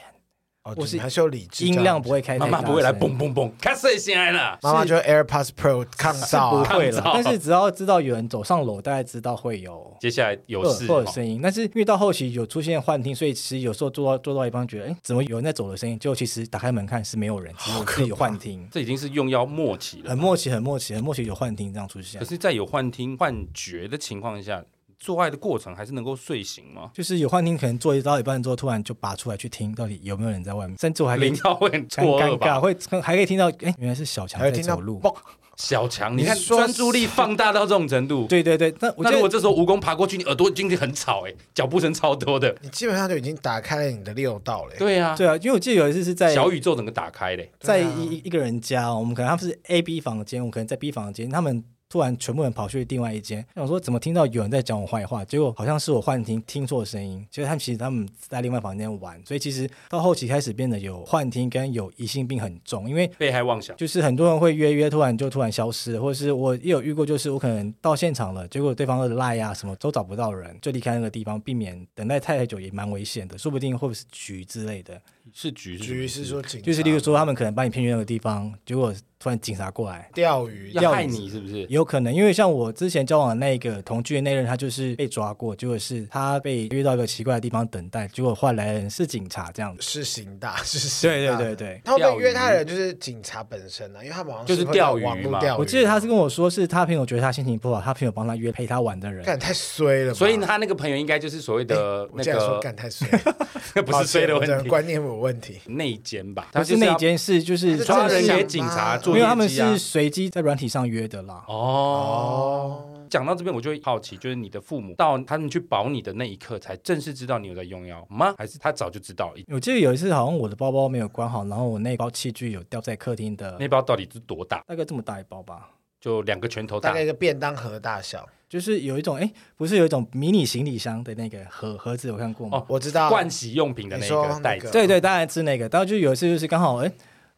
我是还是有理智，音量不会开，妈妈不会来嘣嘣嘣，开始现在了。妈妈就 AirPods Pro 抗噪，不会了。但是只要知道有人走上楼，大概知道会有接下来有事或者声音。但是因为到后期有出现幻听，所以其实有时候做到做到一半，觉得哎，怎么有人在走的声音？就其实打开门看是没有人，只有自己有幻听。这已经是用药末期了，很末期，很末期，很末期有幻听这样出现。可是，在有幻听、幻觉的情况下。做爱的过程还是能够睡醒吗？就是有幻听，可能做一到一半之后，突然就拔出来去听，到底有没有人在外面？甚至我还听到会很尴尬，会还可以听到，哎，原来是小强在走路。小强，你看专注力放大到这种程度。对对对，那那如果这时候蜈蚣爬过去，你耳朵进去很吵，哎，脚步声超多的。你基本上就已经打开了你的六道了。对啊，对啊，因为我记得有一次是在小宇宙整个打开嘞，在一一个人家，我们可能他们是 A B 房间，我可能在 B 房间，他们。突然，全部人跑去另外一间，想说怎么听到有人在讲我坏话？结果好像是我幻听听错声音。结果他们其实他们在另外房间玩，所以其实到后期开始变得有幻听跟有疑心病很重，因为被害妄想，就是很多人会约约，突然就突然消失，或者是我也有遇过，就是我可能到现场了，结果对方的赖啊什么都找不到人，就离开那个地方，避免等待太太久也蛮危险的，说不定会不会是局之类的。是局是局是说，就是例如说他们可能把你骗去那个地方，结果突然警察过来钓鱼要害你是不是？有可能，因为像我之前交往的那个同居的那任，他就是被抓过，结果是他被约到一个奇怪的地方等待，结果换来的人是警察这样子，是刑大是刑大，对对对对，他被约他的人就是警察本身呢、啊，因为他网上就是钓鱼嘛。我记得他是跟我说，是他朋友觉得他心情不好，他朋友帮他约陪他玩的人，干太衰了，所以他那个朋友应该就是所谓的那个干太衰，不是衰的问题，观念有问题。内奸吧，他是内奸，是就是抓人给警察做，因为他们是随机在软体上约的啦。哦，讲到这边我就会好奇，就是你的父母到他们去保你的那一刻，才正式知道你有在用药吗？还是他早就知道？我记得有一次好像我的包包没有关好，然后我那包器具有掉在客厅的。那包到底是多大？大概这么大一包吧，就两个拳头大，大概一个便当盒大小。就是有一种哎，不是有一种迷你行李箱的那个盒盒子，有看过吗？哦，我知道，盥洗用品的那个袋子。对对，当然是那个。然后就有一次就是刚好哎。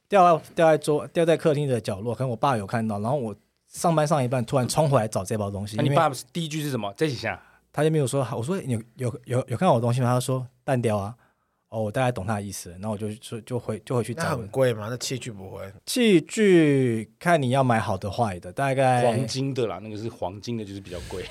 掉在掉在桌掉在客厅的角落，可能我爸有看到，然后我上班上一半，突然冲回来找这包东西。那、啊、你爸第一句是什么？这几下，他就没有说。我说你有有有有看到我东西吗？他说弹掉啊。哦，我大概懂他的意思，然后我就就就回就回去找。那很贵吗？那器具不会？器具看你要买好的坏的，大概黄金的啦，那个是黄金的，就是比较贵。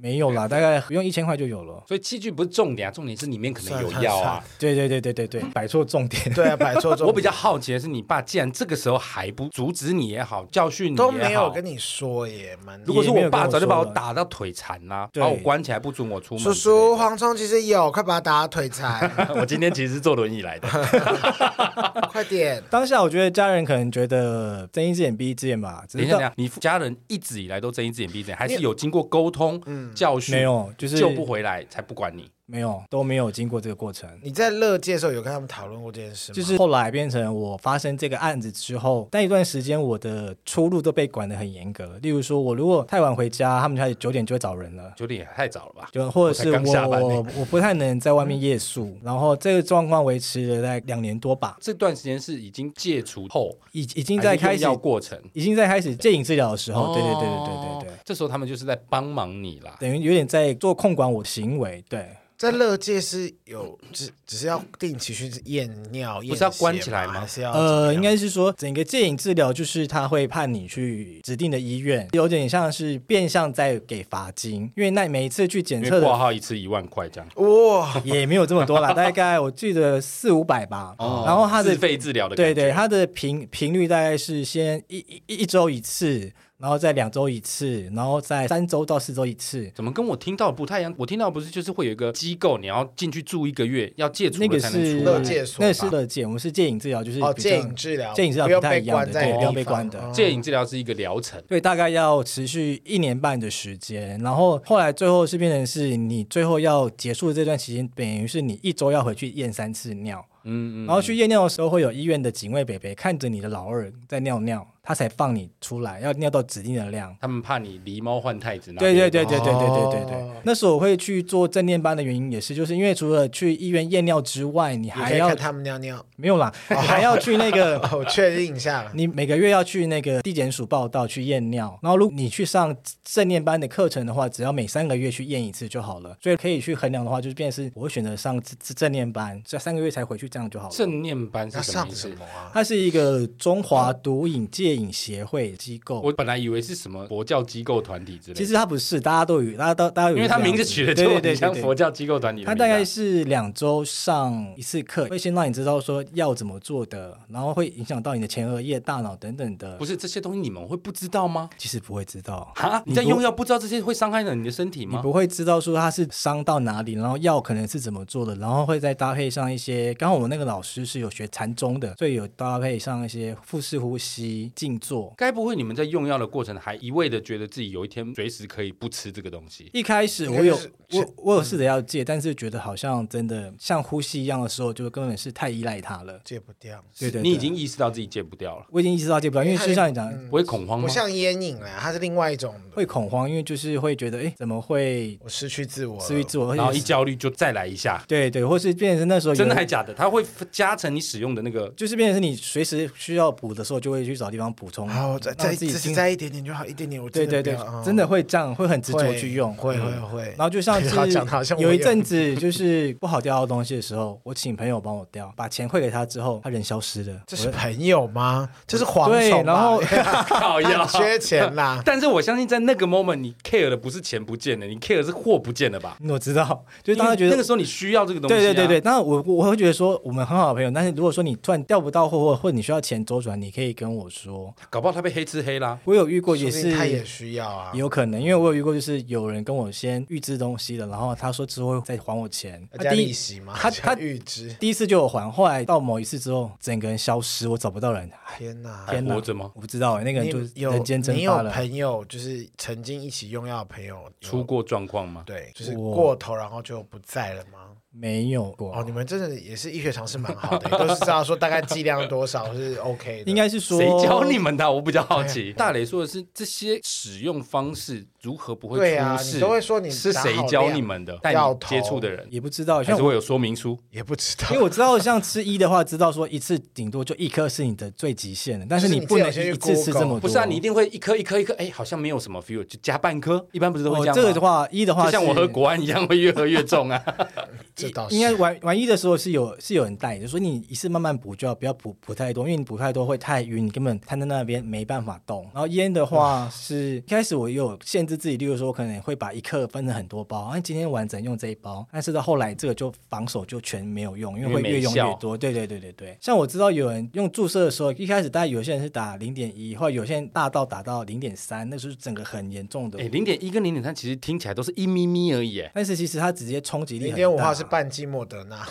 没有啦，大概不用一千块就有了。所以器具不是重点啊，重点是里面可能有药啊。对对对对对对，摆错重点。对啊，摆错重点。我比较好奇的是，你爸既然这个时候还不阻止你也好，教训你，都没有跟你说耶，蛮。如果是我爸，早就把我打到腿残啦，把我关起来不准我出门。叔叔，蝗虫其实有，快把他打到腿残。我今天其实是坐轮椅来的。快点！当下我觉得家人可能觉得睁一只眼闭一只眼吧。等一下，你家人一直以来都睁一只眼闭一只眼，还是有经过沟通、教训？没有，就是救不回来才不管你。没有，都没有经过这个过程。你在乐界的时候有跟他们讨论过这件事吗？就是后来变成我发生这个案子之后，那一段时间我的出入都被管得很严格。例如说，我如果太晚回家，他们开始九点就会找人了。九点也太早了吧？就或者是我我，我不太能在外面夜宿。嗯、然后这个状况维持了大概两年多吧。这段时间是已经戒除后，已已经在开始要过程，已经在开始戒瘾治疗的时候。对对对对对对对，这时候他们就是在帮忙你啦，等于有点在做控管我的行为。对。在乐界是有只只是要定期去验尿，不是要关起来吗？还是要呃，应该是说整个戒瘾治疗就是他会判你去指定的医院，有点像是变相在给罚金，因为那每一次去检测挂号一次一万块这样，哇，也没有这么多啦，大概我记得四五百吧。哦，然后他的自费治疗的对对，他的频频率大概是先一一一周一次。然后在两周一次，然后在三周到四周一次。怎么跟我听到不太一样？我听到不是就是会有一个机构，你要进去住一个月，要戒除了才能出。那个是乐戒所，那是乐戒。我们是戒瘾治疗，就是哦，戒瘾治疗，戒瘾治疗不太一样的，对，不要被关的。戒瘾治疗是一个疗程，对，大概要持续一年半的时间。然后后来最后是变成是你最后要结束这段期间，等于是你一周要回去验三次尿。嗯嗯，然后去验尿的时候会有医院的警卫伯伯看着你的老二在尿尿。他才放你出来，要尿到指定的量。他们怕你狸猫换太子。对对对对对对对对对。哦、那时候我会去做正念班的原因也是，就是因为除了去医院验尿之外，你还要看他们尿尿。没有啦，你 还要去那个。我确定一下了。你每个月要去那个地检署报道去验尿，然后如果你去上正念班的课程的话，只要每三个月去验一次就好了。所以可以去衡量的话，就是变成是我会选择上正念班，这三个月才回去，这样就好了。正念班是什么意思？它是一个中华毒瘾戒瘾协会机构，我本来以为是什么佛教机构团体之类的，其实它不是，大家都有，大家都大家有，因为它名字取的就很像佛教机构团体。它大概是两周上一次课，会先让你知道说要怎么做的，然后会影响到你的前额叶、大脑等等的。不是这些东西你们会不知道吗？其实不会知道哈，你在用药不知道这些会伤害了你的身体吗？你不会知道说它是伤到哪里，然后药可能是怎么做的，然后会再搭配上一些。刚好我们那个老师是有学禅宗的，所以有搭配上一些腹式呼吸、静坐。该不会你们在用药的过程还一味的觉得自己有一天随时可以不吃这个东西？一开始我有我我有试着要戒，但是觉得好像真的像呼吸一样的时候，就根本是太依赖它了，戒不掉。对对，你已经意识到自己戒不掉了。我已经意识到戒不掉，因为就像你讲，不会恐慌吗？不像烟瘾啊，它是另外一种会恐慌，因为就是会觉得哎，怎么会我失去自我，失去自我，然后一焦虑就再来一下。对对，或是变成那时候真的还假的？它会加成你使用的那个，就是变成是你随时需要补的时候，就会去找地方补充。好，再再自己再一点点就好，一点点。我对对对，真的会这样，会很执着去用，会会会。然后就像 是有一阵子就是不好掉的东西的时候，我请朋友帮我掉，把钱汇给他之后，他人消失了。这是朋友吗？这是黄对，然后 缺钱啦。但是我相信在那个 moment，你 care 的不是钱不见了，你 care 的是货不见了吧？我知道，就是当他觉得那个时候你需要这个东西。对对对对，当然我我会觉得说我们很好的朋友，但是如果说你突然调不到货或或者你需要钱周转，你可以跟我说，搞不好他被黑吃黑啦。我有遇过，也是他也需要啊，有可能，因为我有遇过，就是有人跟我先预支东西了，然后他说之后再还我钱，加利息吗？他他预支第一次就有还，后来到某一次之后，整个人消失，我找不到人。天哪，还活着吗？我不知道，那个人就人间蒸发了。你有朋友就是曾经一起用药的朋友出过状况吗？对，就是过头然后就不在了吗？没有过哦，你们真的也是医学常识蛮好的，都是知道说大概剂量多少是 OK 的。应该是说谁教你们的？我比较好奇。大磊说的是这些使用方式如何不会出事？对啊，你都会说你是谁教你们的？带你接触的人也不知道，还是会有说明书？也不知道。因为我知道，像吃一的话，知道说一次顶多就一颗是你的最极限的，但是你不能一次吃这么多。不是啊，你一定会一颗一颗一颗，哎，好像没有什么 feel，就加半颗。一般不是都会这样吗？这个的话，一的话就像我喝国安一样，会越喝越重啊。这倒是应该玩。玩一的时候是有是有人带的，所以你一次慢慢补就要不要补补太多，因为你补太多会太晕，你根本瘫在那边没办法动。然后烟的话是一开始我有限制自己，例如说可能会把一克分成很多包，啊，今天完整用这一包，但是到后来这个就防守就全没有用，因为会越用越多。对对对对对，像我知道有人用注射的时候，一开始大家有些人是打零点一，或者有些人大到打到零点三，那时候整个很严重的。哎，零点一跟零点三其实听起来都是一咪咪而已，但是其实它直接冲击力很大。零点五号是半剂莫德纳。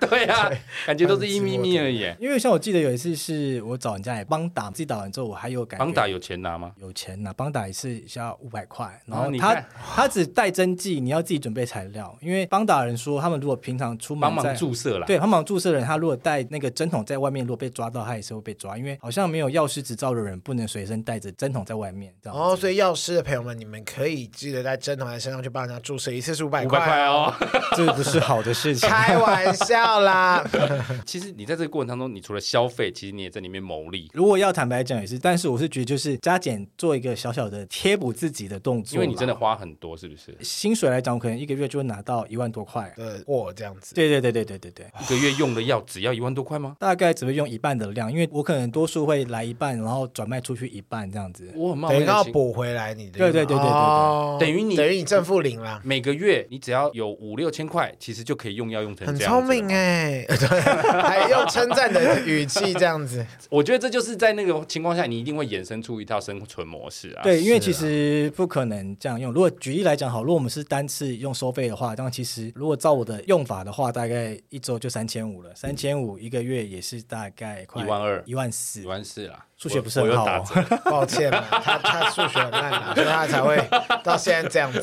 对啊，感觉都是一咪咪而已。因为像我记得有一次是我找人家来帮打，自己打完之后我还有感觉。帮打有钱拿吗？有钱拿，帮打一次需要五百块。然后他他只带针剂，你要自己准备材料。因为帮打人说，他们如果平常出门帮忙注射了，对，帮忙注射的人，他如果带那个针筒在外面，如果被抓到，他也是会被抓。因为好像没有药师执照的人不能随身带着针筒在外面。哦，所以药师的朋友们，你们可以记得带针筒在身上去帮人家注射，一次是五百块哦。这不是好的事情。开玩笑啦！其实你在这个过程当中，你除了消费，其实你也在里面谋利。如果要坦白讲也是，但是我是觉得就是加减做一个小小的贴补自己的动作，因为你真的花很多，是不是？薪水来讲，我可能一个月就会拿到一万多块呃，哇这样子。对对对对对对对，一个月用的药只要一万多块吗？大概只会用一半的量，因为我可能多数会来一半，然后转卖出去一半这样子。我很冒昧，要补回来你的。对对对对对对，等于你等于你正负零啦。每个月你只要有五六千块，其实就可以用药用成。很聪明哎，对，还用称赞的语气这样子，我觉得这就是在那个情况下，你一定会衍生出一套生存模式啊。对，因为其实不可能这样用。如果举例来讲，好，如果我们是单次用收费的话，这样其实如果照我的用法的话，大概一周就三千五了，三千五一个月也是大概快一万二、一万四、一万四啦。数学不是很好，抱歉了，他他数学很烂，所以他才会到现在这样子。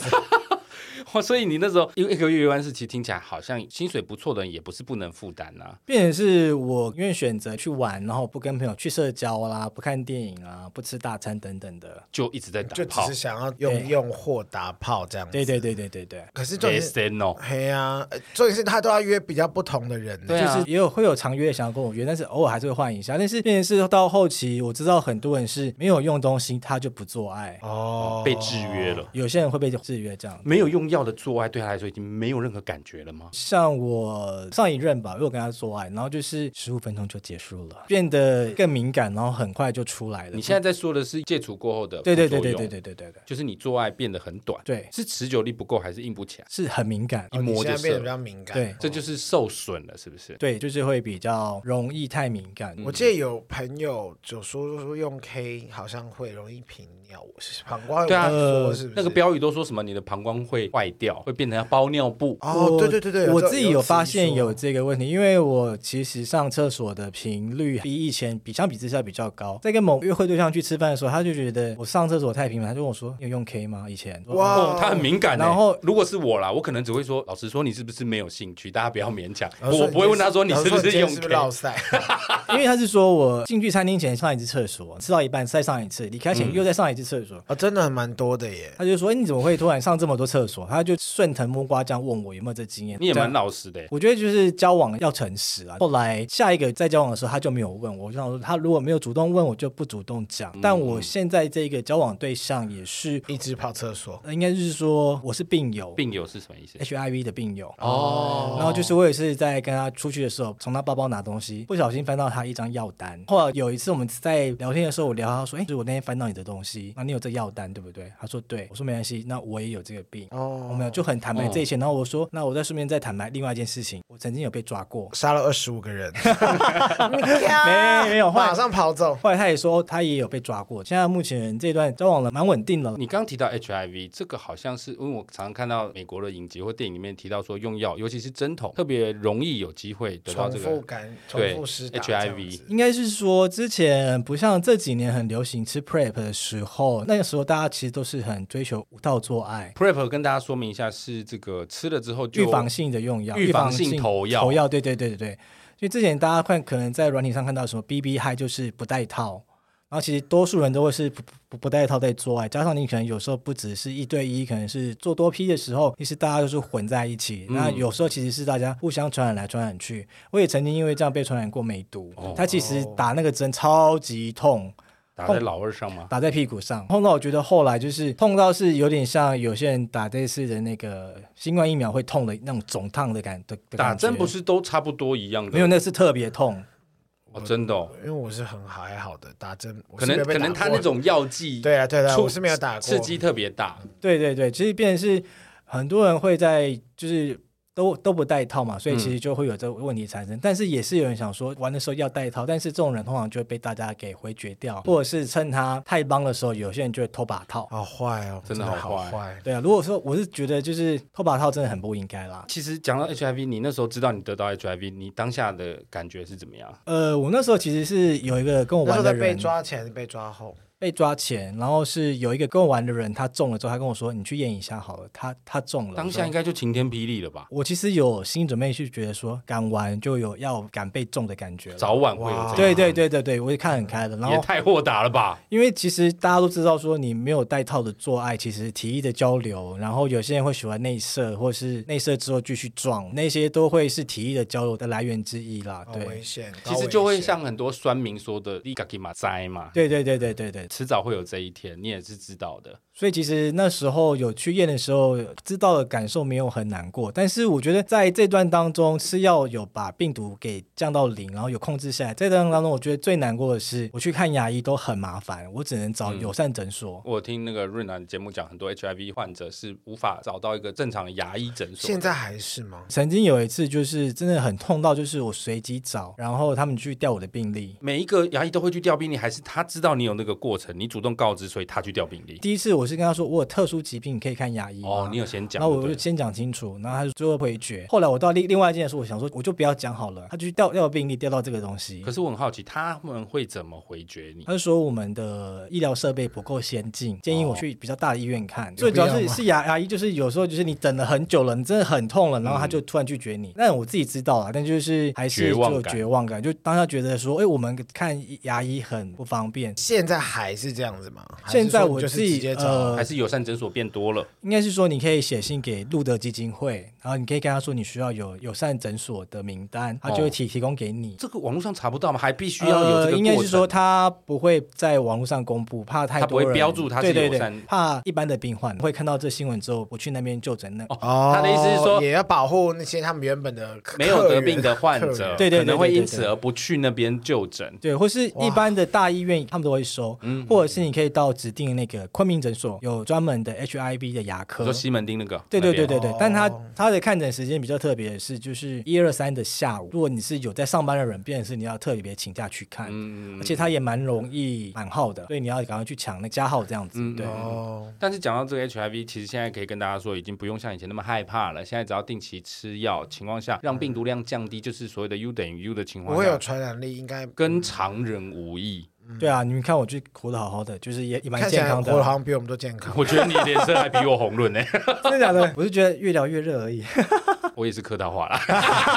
所以你那时候一一个月游完是，其实听起来好像薪水不错的人也不是不能负担呐。变成是我愿意选择去玩，然后不跟朋友去社交啦，不看电影啊，不吃大餐等等的，就一直在打炮，就只是想要用用货打炮这样子。对对对对对对。可是重点是，嘿呀，重点是他都要约比较不同的人，对就是也有会有常约想要跟我约，但是偶尔还是会换一下。但是变成是到后期，我知道很多人是没有用东西他就不做爱哦，被制约了。有些人会被制约这样，没有用药的做爱对他来说已经没有任何感觉了吗？像我上一任吧，如果跟他做爱，然后就是十五分钟就结束了，变得更敏感，然后很快就出来了。你现在在说的是戒除过后的？对对对对对对对对对，就是你做爱变得很短，对，是持久力不够还是硬不起来？是很敏感，一摸就变得比较敏感，对，这就是受损了，是不是？对，就是会比较容易太敏感。我记得有朋友就说说用 K 好像会容易频尿，膀胱对啊，那个标语都说什么你的膀胱会坏掉，会变成要包尿布。哦，对对对对，我自己有发现有这个问题，因为我其实上厕所的频率比以前比相比之下比较高。在跟某约会对象去吃饭的时候，他就觉得我上厕所太频繁，他就跟我说：“你有用 K 吗？”以前哇，他很敏感。然后如果是我啦，我可能只会说：“老实说，你是不是没有兴趣？大家不要勉强。”我不会问他说：“你是不是用 K？” 因为他是说我进去餐厅前上一次厕所，吃到一半再上一次，离开前又再上一次厕所啊，真的还蛮多的耶。他就说：“哎，你怎么会突然上这么多厕所？”他就顺藤摸瓜这样问我有没有这经验。你也蛮老实的。我觉得就是交往要诚实啊。后来下一个在交往的时候，他就没有问我，我就想说他如果没有主动问我，就不主动讲。但我现在这个交往对象也是一直跑厕所，应该就是说我是病友。病友是什么意思？HIV 的病友哦。然后就是我也是在跟他出去的时候，从他包包拿东西，不小心翻到他一张药单。后来有一次我们在聊天的时候，我聊他说：“哎，就是我那天翻到你的东西，那你有这药单对不对？”他说：“对。”我说：“没关系，那我也有这个病。”哦，我没有就很坦白这一切。然后我说：“那我再顺便再坦白另外一件事情，我曾经有被抓过，杀了二十五个人，没没有，马上跑走。后来他也说他也有被抓过。现在目前这段交往了蛮稳定的。你刚提到 HIV，这个好像是因为我常常看到美国的影集或电影里面提到说用药，尤其是针筒，特别容易有机会得到这个感，对 HIV。应该是说之前不像这几年很流行吃 PrEP 的时候，那个时候大家其实都是很追求无套做爱。PrEP 跟大家说明一下是这个吃了之后就预防性的用药，预防性投药，投药，对对对对对。所以之前大家看可能在软体上看到什么 BB High 就是不带套。然后其实多数人都会是不不不带套在做爱，加上你可能有时候不只是一对一，可能是做多批的时候，其实大家都是混在一起。嗯、那有时候其实是大家互相传染来传染去。我也曾经因为这样被传染过梅毒，哦、他其实打那个针超级痛，打在老二上吗？打在屁股上，痛到我觉得后来就是痛到是有点像有些人打这次的那个新冠疫苗会痛的那种肿烫的感的。的感打针不是都差不多一样的？没有，那是特别痛。哦、真的、哦，因为我是很还好的打针，可能可能他那种药剂，对啊对啊，我是没有打过，刺激特别大，对对对，其实变成是很多人会在就是。都都不戴套嘛，所以其实就会有这个问题产生。嗯、但是也是有人想说玩的时候要戴套，但是这种人通常就会被大家给回绝掉，或者是趁他太帮的时候，有些人就会偷把套。好坏哦，真的好坏。对啊，如果说我是觉得就是偷把套真的很不应该啦。其实讲到 HIV，你那时候知道你得到 HIV，你当下的感觉是怎么样？呃，我那时候其实是有一个跟我玩的人被抓前被抓后。被抓前，然后是有一个跟我玩的人，他中了之后，他跟我说：“你去验一下好了。”他他中了，当下应该就晴天霹雳了吧？我其实有心理准备，去觉得说敢玩就有要敢被中的感觉，早晚会有这。对对对对对，我也看很开的。然后也太豁达了吧？因为其实大家都知道说，你没有带套的做爱，其实体液的交流，然后有些人会喜欢内射，或是内射之后继续撞，那些都会是体液的交流的来源之一啦。对，危险。其实就会像很多酸民说的，你自己嘛栽嘛。对对对对对对，迟早会有这一。天，你也是知道的。所以其实那时候有去验的时候，知道的感受没有很难过。但是我觉得在这段当中，吃药有把病毒给降到零，然后有控制下来。这段当中，我觉得最难过的是，我去看牙医都很麻烦，我只能找友善诊所。嗯、我听那个润南节目讲，很多 HIV 患者是无法找到一个正常的牙医诊所。现在还是吗？曾经有一次就是真的很痛到，就是我随机找，然后他们去调我的病历。每一个牙医都会去调病历，还是他知道你有那个过过程？你主动告知，所以他去调病历。第一次我是跟他说，我有特殊疾病，你可以看牙医。哦，你有先讲，然后我就先讲清楚，然后他就最后回绝。后来我到另另外一件事，我想说，我就不要讲好了。他就调调病历，调到这个东西。可是我很好奇，他们会怎么回绝你？他就说我们的医疗设备不够先进，建议我去比较大的医院看。最主要是是牙牙医，就是有时候就是你等了很久了，你真的很痛了，然后他就突然拒绝你。那、嗯、我自己知道啊，但就是还是就有绝望感，就当下觉得说，哎，我们看牙医很不方便。现在还是这样子吗？现在我自己呃，还是友善诊所变多了。应该是说你可以写信给路德基金会，然后你可以跟他说你需要有友善诊所的名单，他就会提、哦、提供给你。这个网络上查不到吗？还必须要有这个、呃、应该是说他不会在网络上公布，怕太多人。他不会标注他是友善，对对对，怕一般的病患会看到这新闻之后不去那边就诊。那哦，他的意思是说也要保护那些他们原本的没有得病的患者，对对，可能会因此而不去那边就诊。对，或是一般的大医院他们都会收，嗯，或者是你可以到指定那个昆明诊所，有专门的 HIV 的牙科，说西门町那个。对对对对对，但他他的看诊时间比较特别的是，就是一二三的下午。如果你是有在上班的人，便是你要特别请假去看，嗯，而且他也蛮容易满号的，所以你要赶快去抢那加号这样子。对哦。但是讲到这个 HIV，其实现在可以跟大家说，已经不用像以前那么害怕了。现在只要定期吃药情况下，让病毒量降低，就是所谓的 U 等于 U 的情况下，不会有传染力，应该跟常人无异。对啊，你们看我就活得好好的，就是也也蛮健康的，活得好像比我们都健康。我觉得你脸色还比我红润呢，真的假的？我是觉得越聊越热而已。我也是客套话啦，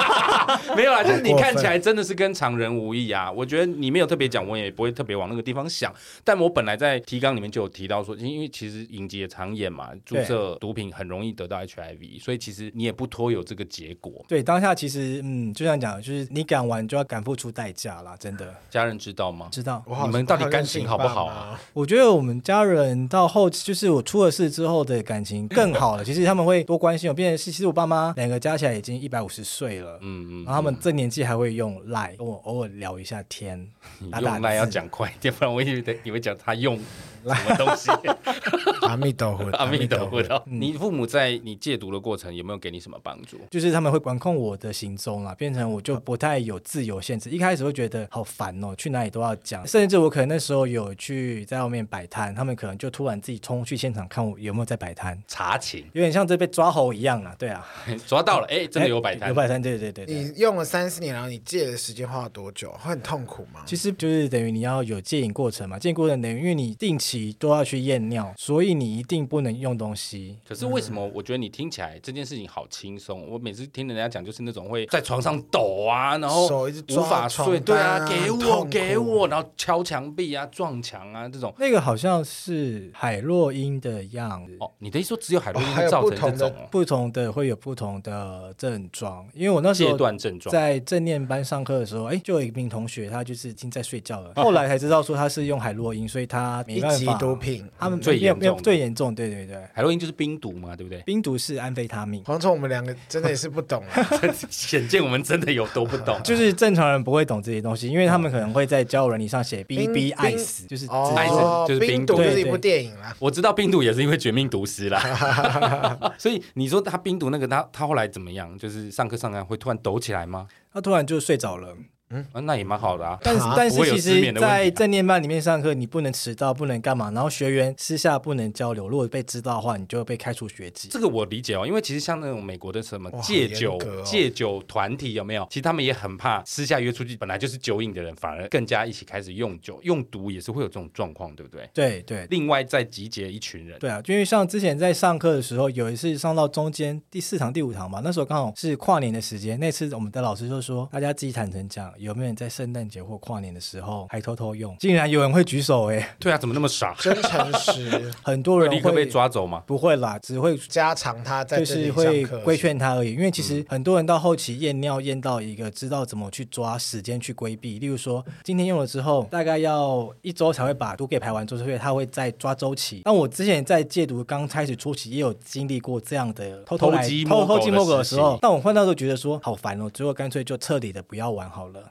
没有啦，就是你看起来真的是跟常人无异啊。我觉得你没有特别讲，我也不会特别往那个地方想。但我本来在提纲里面就有提到说，因为其实影集也常演嘛，注射毒品很容易得到 HIV，所以其实你也不拖有这个结果。对，当下其实嗯，就像讲，就是你敢玩就要敢付出代价啦，真的。家人知道吗？知道。你们到底感情好不好啊？我觉得我们家人到后期，就是我出了事之后的感情更好了。其实他们会多关心我，变成是其实我爸妈两个。加起来已经一百五十岁了，嗯嗯，然后他们这年纪还会用赖跟我偶尔聊一下天，打打用赖要讲快一点，不然我以为以为讲他用。什么东西？阿弥陀佛，阿弥陀佛。你父母在你戒毒的过程有没有给你什么帮助？就是他们会管控我的行踪啊，变成我就不太有自由限制。一开始会觉得好烦哦，去哪里都要讲，甚至我可能那时候有去在外面摆摊，他们可能就突然自己冲去现场看我有没有在摆摊查寝，有点像这被抓猴一样啊。对啊，抓到了，哎，真的有摆摊，有摆摊，对对对。你用了三四年，然后你戒的时间花了多久？会很痛苦吗？其实就是等于你要有戒瘾过程嘛，戒瘾过程等于因为你定期都要去验。尿，所以你一定不能用东西。可是为什么？我觉得你听起来这件事情好轻松。我每次听人家讲，就是那种会在床上抖啊，然后无法睡，对啊，给我给我，然后敲墙壁啊、撞墙啊这种。那个好像是海洛因的样子。哦，你的意思说只有海洛因会造成这种？不同的会有不同的症状。因为我那时候在正念班上课的时候，哎，就有一名同学，他就是已经在睡觉了，后来才知道说他是用海洛因，所以他没办法。毒品。他们最严重，最严重，对对对，海洛因就是冰毒嘛，对不对？冰毒是安非他命。黄虫，我们两个真的也是不懂啊，显见我们真的有多不懂。就是正常人不会懂这些东西，因为他们可能会在交友软件上写 “B B 爱死”，就是爱死，就是冰毒，就是一部电影啦。我知道冰毒也是因为《绝命毒师》啦，所以你说他冰毒那个，他他后来怎么样？就是上课上课会突然抖起来吗？他突然就睡着了。嗯，那也蛮好的啊。但是但是其实，在正念班里面上课，你不能迟到，不能干嘛，然后学员私下不能交流。如果被知道的话，你就会被开除学籍。这个我理解哦，因为其实像那种美国的什么戒酒戒酒团体有没有？其实他们也很怕私下约出去，本来就是酒瘾的人，反而更加一起开始用酒用毒，也是会有这种状况，对不对？对对。另外再集结一群人。对啊，因为像之前在上课的时候，有一次上到中间第四堂、第五堂嘛，那时候刚好是跨年的时间。那次我们的老师就说，大家自己坦诚讲，有没有人在圣诞节或跨年的时候还偷偷用，竟然有人会举手哎、欸！对啊，怎么那么傻？真诚实，很多人会，会立刻被抓走吗？不会啦，只会加长他在，就是会规劝他而已。因为其实很多人到后期验尿验到一个知道怎么去抓时间去规避，例如说今天用了之后，大概要一周才会把毒给排完，所以他会再抓周期。但我之前在戒毒刚开始初期也有经历过这样的偷偷来偷偷鸡摸狗的时候，但我换到时候觉得说好烦哦，最后干脆就彻底的不要玩好了。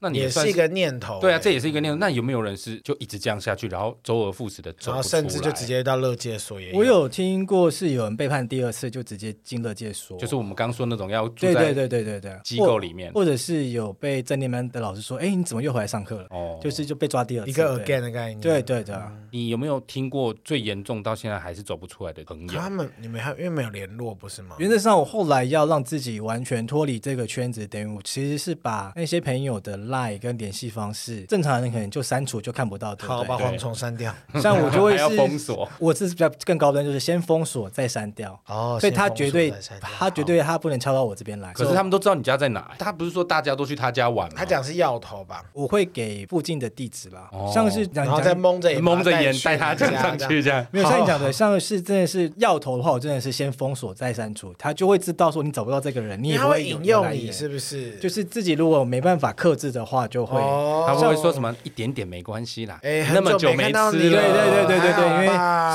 那你也是一个念头。对啊，这也是一个念头。那有没有人是就一直这样下去，然后周而复始的走，然后甚至就直接到乐界所也有？我有听过是有人被判第二次就直接进乐界所，就是我们刚刚说那种要住在对对对对对机构里面，或者是有被正念班的老师说，哎，你怎么又回来上课了？哦，就是就被抓第二次，一个 again 的概念。对对对，你有没有听过最严重到现在还是走不出来的朋友？他们你们还因为没有联络不是吗？原则上我后来要让自己完全脱离这个圈子，等于我其实是把那些朋友的 line 跟联系方式，正常人可能就删除就看不到对，好，把蝗虫删掉。像我就会 是封锁，我是比较更高端，就是先封锁再删掉。哦，所以他绝对他绝对他不能敲到我这边来。可是他们都知道你家在哪？他不是说大家都去他家玩吗？他讲是要头吧？我会给附近的地址啦，像是然后再蒙着蒙着眼带他上去这样。没有像你讲的，像是真的是要头的话，我真的是先封锁再删除，他就会知道说你找不到这个人，你也不会引诱你，是不是？就是自己如果没办法克制的话，就会他会说什么一点点没关系啦。哎，那么久没吃了，对对对对对对，因为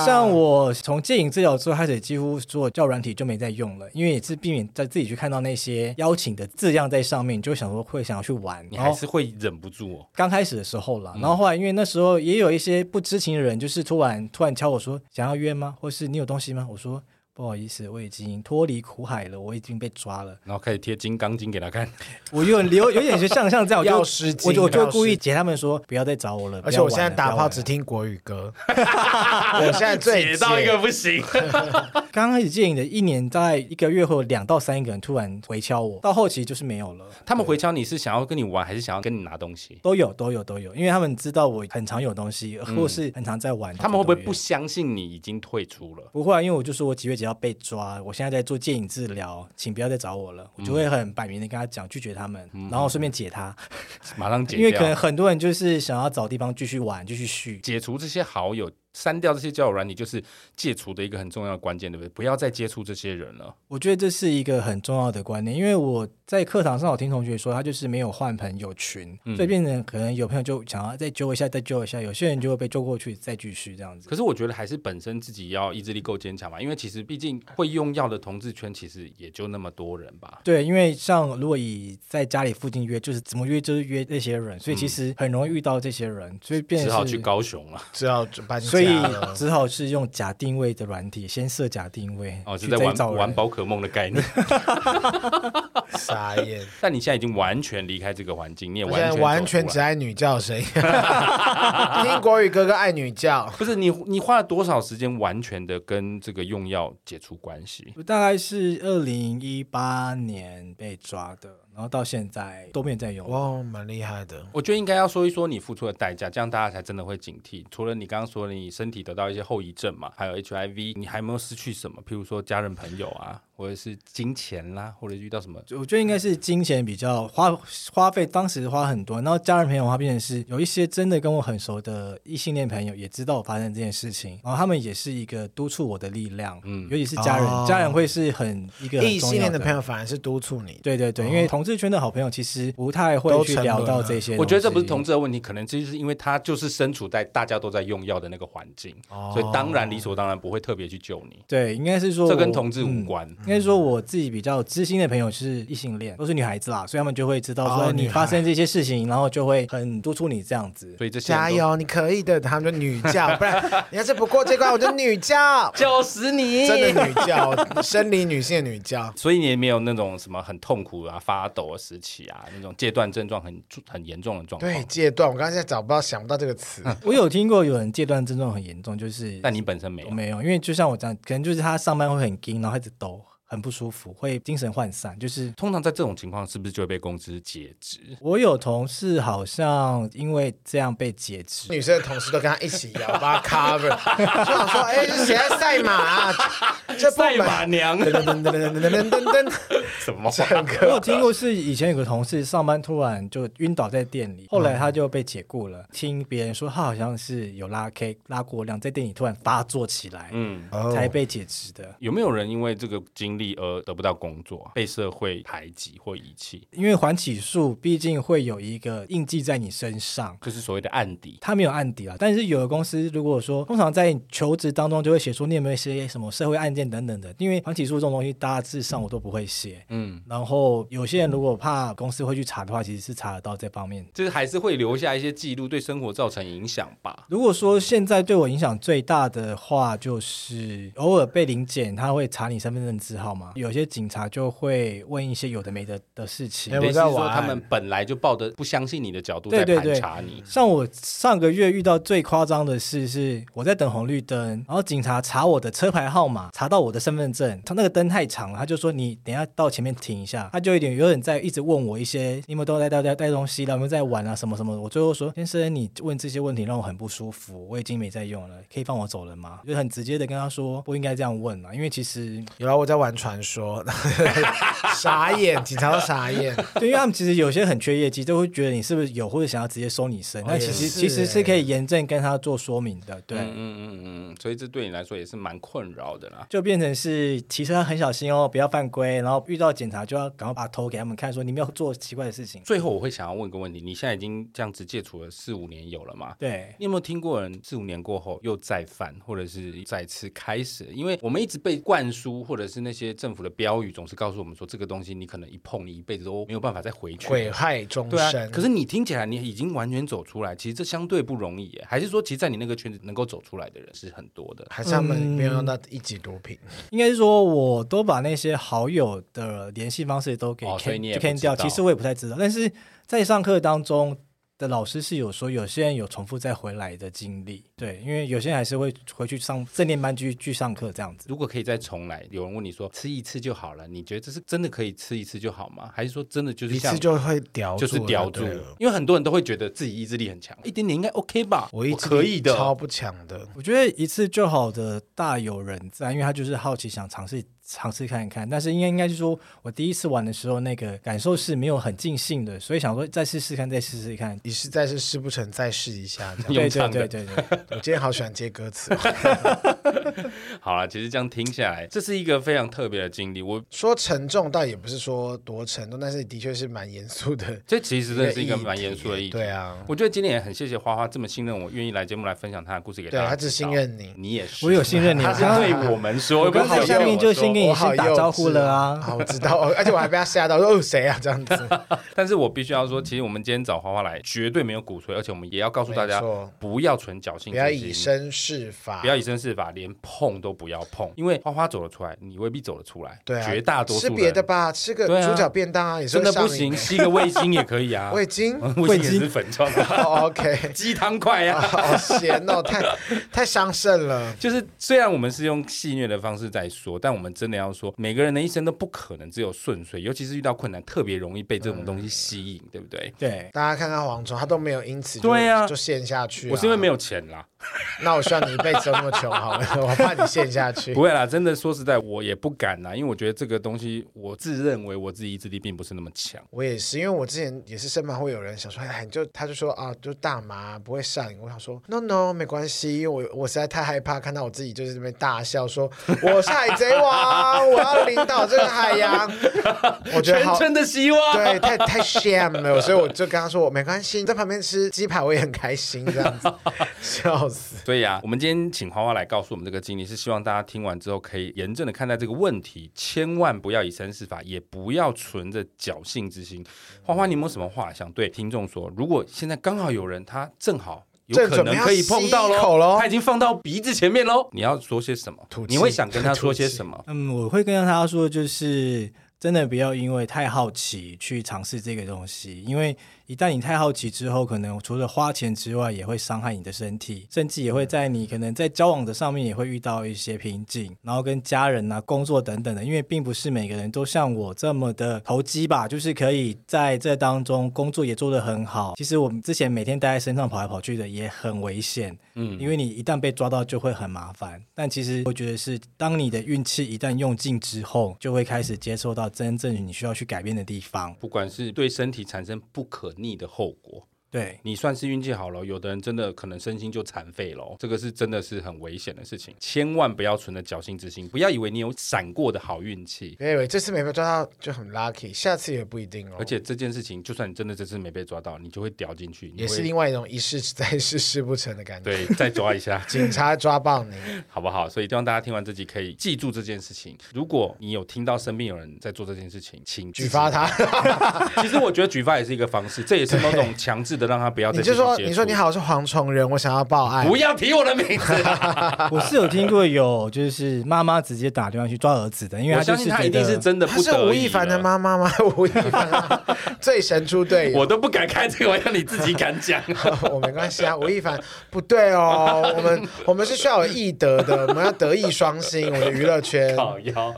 像我从戒瘾治疗之后开始，几乎做教软体就没再用了，因为也是避免在自己去看到那些邀请的字样在上面，就想说会想要去玩，你还是会忍不住哦。刚开始的时候啦，然后后来因为那时候也有一些不知情的人，就是突然突然敲我说想要约吗？或是你有东西吗？我说。不好意思，我已经脱离苦海了，我已经被抓了。然后开始贴《金刚经》给他看，我有有有点像像这样，我就我就我就故意截他们说不要再找我了。而且我现在打炮只听国语歌，我现在最解到一个不行。刚开始戒瘾的一年，大概一个月后，两到三个人突然回敲我，到后期就是没有了。他们回敲你是想要跟你玩，还是想要跟你拿东西？都有都有都有，因为他们知道我很常有东西，或是很常在玩。他们会不会不相信你已经退出了？不会，因为我就说我几月几号被抓。我现在在做戒瘾治疗，请不要再找我了。我就会很摆明的跟他讲，拒绝他们，然后顺便解他，马上解。因为可能很多人就是想要找地方继续玩，继续续，解除这些好友。删掉这些交友软体，就是戒除的一个很重要的关键，对不对？不要再接触这些人了。我觉得这是一个很重要的观念，因为我在课堂上我听同学说，他就是没有换朋友群，嗯、所以变成可能有朋友就想要再揪一下，再揪一下，有些人就会被揪过去，再继续这样子。可是我觉得还是本身自己要意志力够坚强嘛，因为其实毕竟会用药的同志圈其实也就那么多人吧。对，因为像如果以在家里附近约，就是怎么约就是约这些人，所以其实很容易遇到这些人，所以变成只好去高雄了，只好搬。所以只好是用假定位的软体，先设假定位哦，是在玩玩宝可梦的概念。傻眼！但你现在已经完全离开这个环境，你也完全完全只爱女教声音，听国语歌歌爱女教。不是你，你花了多少时间完全的跟这个用药解除关系？我大概是二零一八年被抓的。然后到现在都没有再用，哇，蛮厉害的。我觉得应该要说一说你付出的代价，这样大家才真的会警惕。除了你刚刚说你身体得到一些后遗症嘛，还有 HIV，你还有没有失去什么？譬如说家人朋友啊。或者是金钱啦，或者遇到什么，我觉得应该是金钱比较花花费，当时花很多。然后家人朋友的话，变成是有一些真的跟我很熟的异性恋朋友，也知道我发生这件事情，然后他们也是一个督促我的力量。嗯，尤其是家人，哦、家人会是很一个异性恋的朋友，反而是督促你。对对对，因为同志圈的好朋友其实不太会去聊到这些。我觉得这不是同志的问题，可能就是因为他就是身处在大家都在用药的那个环境，哦、所以当然理所当然不会特别去救你。对，应该是说这跟同志无关。嗯、应该是说我自己。比较知心的朋友是异性恋，都是女孩子啦，所以他们就会知道说你发生这些事情，然后就会很督促你这样子。所以这加油，你可以的。他们就女教，不然 你要是不过这关，我就女教，就死你！真的女教，生理女性的女教。所以你也没有那种什么很痛苦啊、发抖的时期啊，那种戒断症状很很严重的状况。对，戒断，我刚才找不到，想不到这个词。我有听过有人戒断症状很严重，就是但你本身没有，没有，因为就像我这样，可能就是他上班会很惊，然后一直抖。很不舒服，会精神涣散，就是通常在这种情况，是不是就会被公司解职？我有同事好像因为这样被解职，女生的同事都跟他一起摇，把 cover，就想说，哎，这谁在赛马啊？这赛马娘，噔噔噔噔噔噔噔噔，什么？我有听过是以前有个同事上班突然就晕倒在店里，后来他就被解雇了。听别人说他好像是有拉 K 拉过量，在店里突然发作起来，嗯，才被解职的。有没有人因为这个经历？力而得不到工作，被社会排挤或遗弃。因为缓起诉毕竟会有一个印记在你身上，就是所谓的案底。他没有案底啊，但是有的公司如果说通常在求职当中就会写出你有没有一些什么社会案件等等的，因为缓起诉这种东西大致上我都不会写。嗯，然后有些人如果怕公司会去查的话，其实是查得到这方面，就是还是会留下一些记录，对生活造成影响吧。如果说现在对我影响最大的话，就是偶尔被临检，他会查你身份证字号嘛，有些警察就会问一些有的没的的事情。也就是说，他们本来就抱着不相信你的角度在盘查你。对对对。像我上个月遇到最夸张的事是，我在等红绿灯，然后警察查我的车牌号码，查到我的身份证，他那个灯太长了，他就说你等一下到前面停一下，他就有点有点在一直问我一些，你们都在带带带东西了，有没有在玩啊什么什么的。我最后说，先生，你问这些问题让我很不舒服，我已经没在用了，可以放我走了吗？就很直接的跟他说不应该这样问嘛，因为其实有啊，我在玩传说，傻眼，警察都傻眼，对，因为他们其实有些很缺业绩，都会觉得你是不是有或者想要直接收你身，那、哦、其实其实是可以严正跟他做说明的，对，嗯嗯嗯嗯，所以这对你来说也是蛮困扰的啦，就变成是骑车很小心哦，不要犯规，然后遇到警察就要赶快把头给他们看，说你没有做奇怪的事情。最后我会想要问个问题，你现在已经这样子戒除了四五年有了吗？对，你有没有听过人四五年过后又再犯，或者是再次开始？因为我们一直被灌输，或者是那些政府的标语总是告诉我们说，这个东西你可能一碰，你一辈子都没有办法再回去，毁害终身。对啊，可是你听起来你已经完全走出来，其实这相对不容易耶。还是说，其实，在你那个圈子能够走出来的人是很多的？还是他们没有用到一级毒品？嗯、应该是说，我都把那些好友的联系方式都给 can 掉。其实我也不太知道，但是在上课当中。的老师是有说，有些人有重复再回来的经历，对，因为有些人还是会回去上正念班去去上课这样子。如果可以再重来，有人问你说吃一次就好了，你觉得这是真的可以吃一次就好吗？还是说真的就是一次就会叼住，就是叼住？因为很多人都会觉得自己意志力很强，一点点应该 OK 吧？我意志力可以的，超不强的。我觉得一次就好的大有人在，因为他就是好奇想尝试。尝试看一看，但是应该应该就是说我第一次玩的时候，那个感受是没有很尽兴的，所以想说再试试看，再试试看。你实在是试不成，再试一下。对对对对对，我今天好喜欢接歌词哦。好了，其实这样听下来，这是一个非常特别的经历。我说沉重，倒也不是说多沉重，但是的确是蛮严肃的。这其实真的是一个蛮严肃的议题。对啊，我觉得今天也很谢谢花花这么信任我，愿意来节目来分享他的故事给大家。对，他只信任你，你也是。我有信任你，他是对我们说，我刚才下面就先跟你先打招呼。了啊！好，我知道，而且我还被他吓到，说哦谁啊这样子。但是我必须要说，其实我们今天找花花来，绝对没有鼓吹，而且我们也要告诉大家，不要存侥幸，不要以身试法，不要以身试法，连碰都不要碰，因为花花走了出来，你未必走得出来。对，绝大多数吃别的吧，吃个猪脚便当啊，也真的不行，吸个味精也可以啊，味精，味精也是粉状的。OK，鸡汤块啊，好咸哦，太太伤肾了。就是虽然我们是用戏谑的方式在说，但我们真的要说，每个人的一生都不可。能只有顺遂，尤其是遇到困难，特别容易被这种东西吸引，嗯、对不对？对，大家看看黄忠，他都没有因此就对呀、啊、就陷下去。我是因为没有钱啦。那我希望你一辈子都那么穷好了，我怕你陷下去。不会啦，真的说实在，我也不敢啦，因为我觉得这个东西，我自认为我自己意志力并不是那么强。我也是，因为我之前也是身旁会有人想说，哎，你就他就说啊，就大麻不会上瘾。我想说，no no，没关系，因为我我实在太害怕看到我自己就是那边大笑，说我是海贼王，我要领导这个海洋。我觉得好村的希望，对，太太 shame 了，所以我就跟他说，我没关系，你在旁边吃鸡排，我也很开心，这样子，笑死。所以啊，我们今天请花花来告诉我们这个经历，是希望大家听完之后可以严正的看待这个问题，千万不要以身试法，也不要存着侥幸之心。花花，你有没有什么话想对听众说？如果现在刚好有人他正好有可能可以碰到喽，他已经放到鼻子前面喽，你要说些什么？你会想跟他说些什么？嗯，我会跟他说，就是真的不要因为太好奇去尝试这个东西，因为。一旦你太好奇之后，可能除了花钱之外，也会伤害你的身体，甚至也会在你可能在交往的上面也会遇到一些瓶颈，然后跟家人啊、工作等等的，因为并不是每个人都像我这么的投机吧，就是可以在这当中工作也做得很好。其实我们之前每天待在身上跑来跑去的也很危险，嗯，因为你一旦被抓到就会很麻烦。但其实我觉得是，当你的运气一旦用尽之后，就会开始接受到真正你需要去改变的地方，不管是对身体产生不可逆的后果，对，你算是运气好了，有的人真的可能身心就残废了，这个是真的是很危险的事情，千万不要存着侥幸之心，不要以为你有闪过的好运气，别以为这次没被抓到就很 lucky，下次也不一定哦。而且这件事情，就算你真的这次没被抓到，你就会掉进去，也是另外一种一试再试试不成的感觉。对，再抓一下，警察抓爆你，好不好？所以希望大家听完这集可以记住这件事情。如果你有听到身边有人在做这件事情，请举发他。其实我觉得举发也是一个方式，这也是某种强制的让他不要再。你就说，你说你好，我是蝗虫人，我想要报案，不要提我的名字。我是有听过有，就是妈妈直接打电话去抓儿子的，因为他相信他一定是真的不得。他是吴亦凡的妈妈吗？吴亦凡最神出队友，我都不敢开这个玩笑，你自己敢讲？我没关系啊，吴亦凡不对哦，我们我们是需要有义德的，我们要德艺双馨，我的娱乐圈。好妖，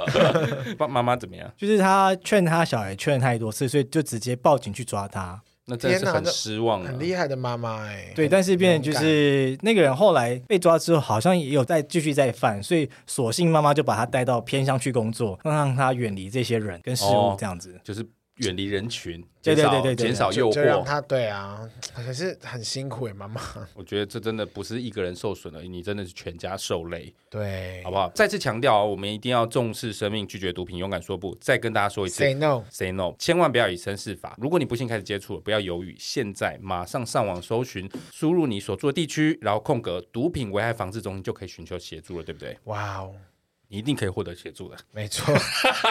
妈妈怎么样？就是他劝他小孩劝太多次，所以就直接报警去抓他。那真的是很失望，很厉害的妈妈哎。对，但是变成就是那个人后来被抓之后，好像也有在继续在犯，所以索性妈妈就把他带到偏乡去工作，让他远离这些人跟事物，这样子、哦、就是。远离人群，对对对对，减少诱惑，让他对啊，可是很辛苦哎，妈妈。我觉得这真的不是一个人受损了，你真的是全家受累，对，好不好？再次强调啊，我们一定要重视生命，拒绝毒品，勇敢说不。再跟大家说一次，Say no，Say no，千万不要以身试法。如果你不幸开始接触了，不要犹豫，现在马上上网搜寻，输入你所住的地区，然后空格毒品危害防治中心，就可以寻求协助了，对不对？哇哦。你一定可以获得协助的，没错。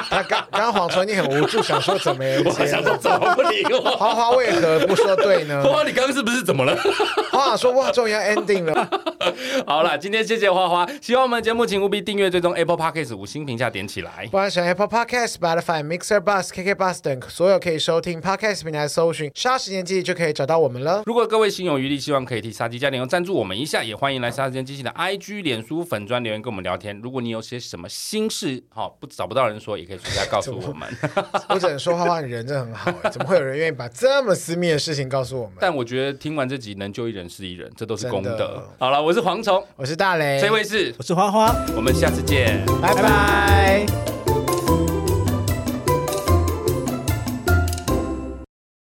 他刚刚黄春，你很无助，想说怎么接？我想说怎么不理我？花花为何不说对呢？花花，你刚刚是不是怎么了？花花说哇，终于要 ending 了。好了，今天谢谢花花，喜欢我们节目，请务必订阅、追踪 Apple Podcast 五星评价点起来。不然选 Apple Podcast、Spotify、Mixer、Bus、KK Bus 等所有可以收听 Podcast 平台搜寻“杀时间机器”就可以找到我们了。如果各位心有余力，希望可以替杀鸡加点油赞助我们一下，也欢迎来杀时间机器的 IG、脸书粉专留言跟我们聊天。如果你有些什么心事，好不找不到人说，也可以私下告诉我们。我只能说花花，你人真的很好，怎么会有人愿意把这么私密的事情告诉我们？但我觉得听完这集，能救一人是一人，这都是功德。好了，我是蝗虫，我是大雷，这位是我是花花，我们下次见，拜拜。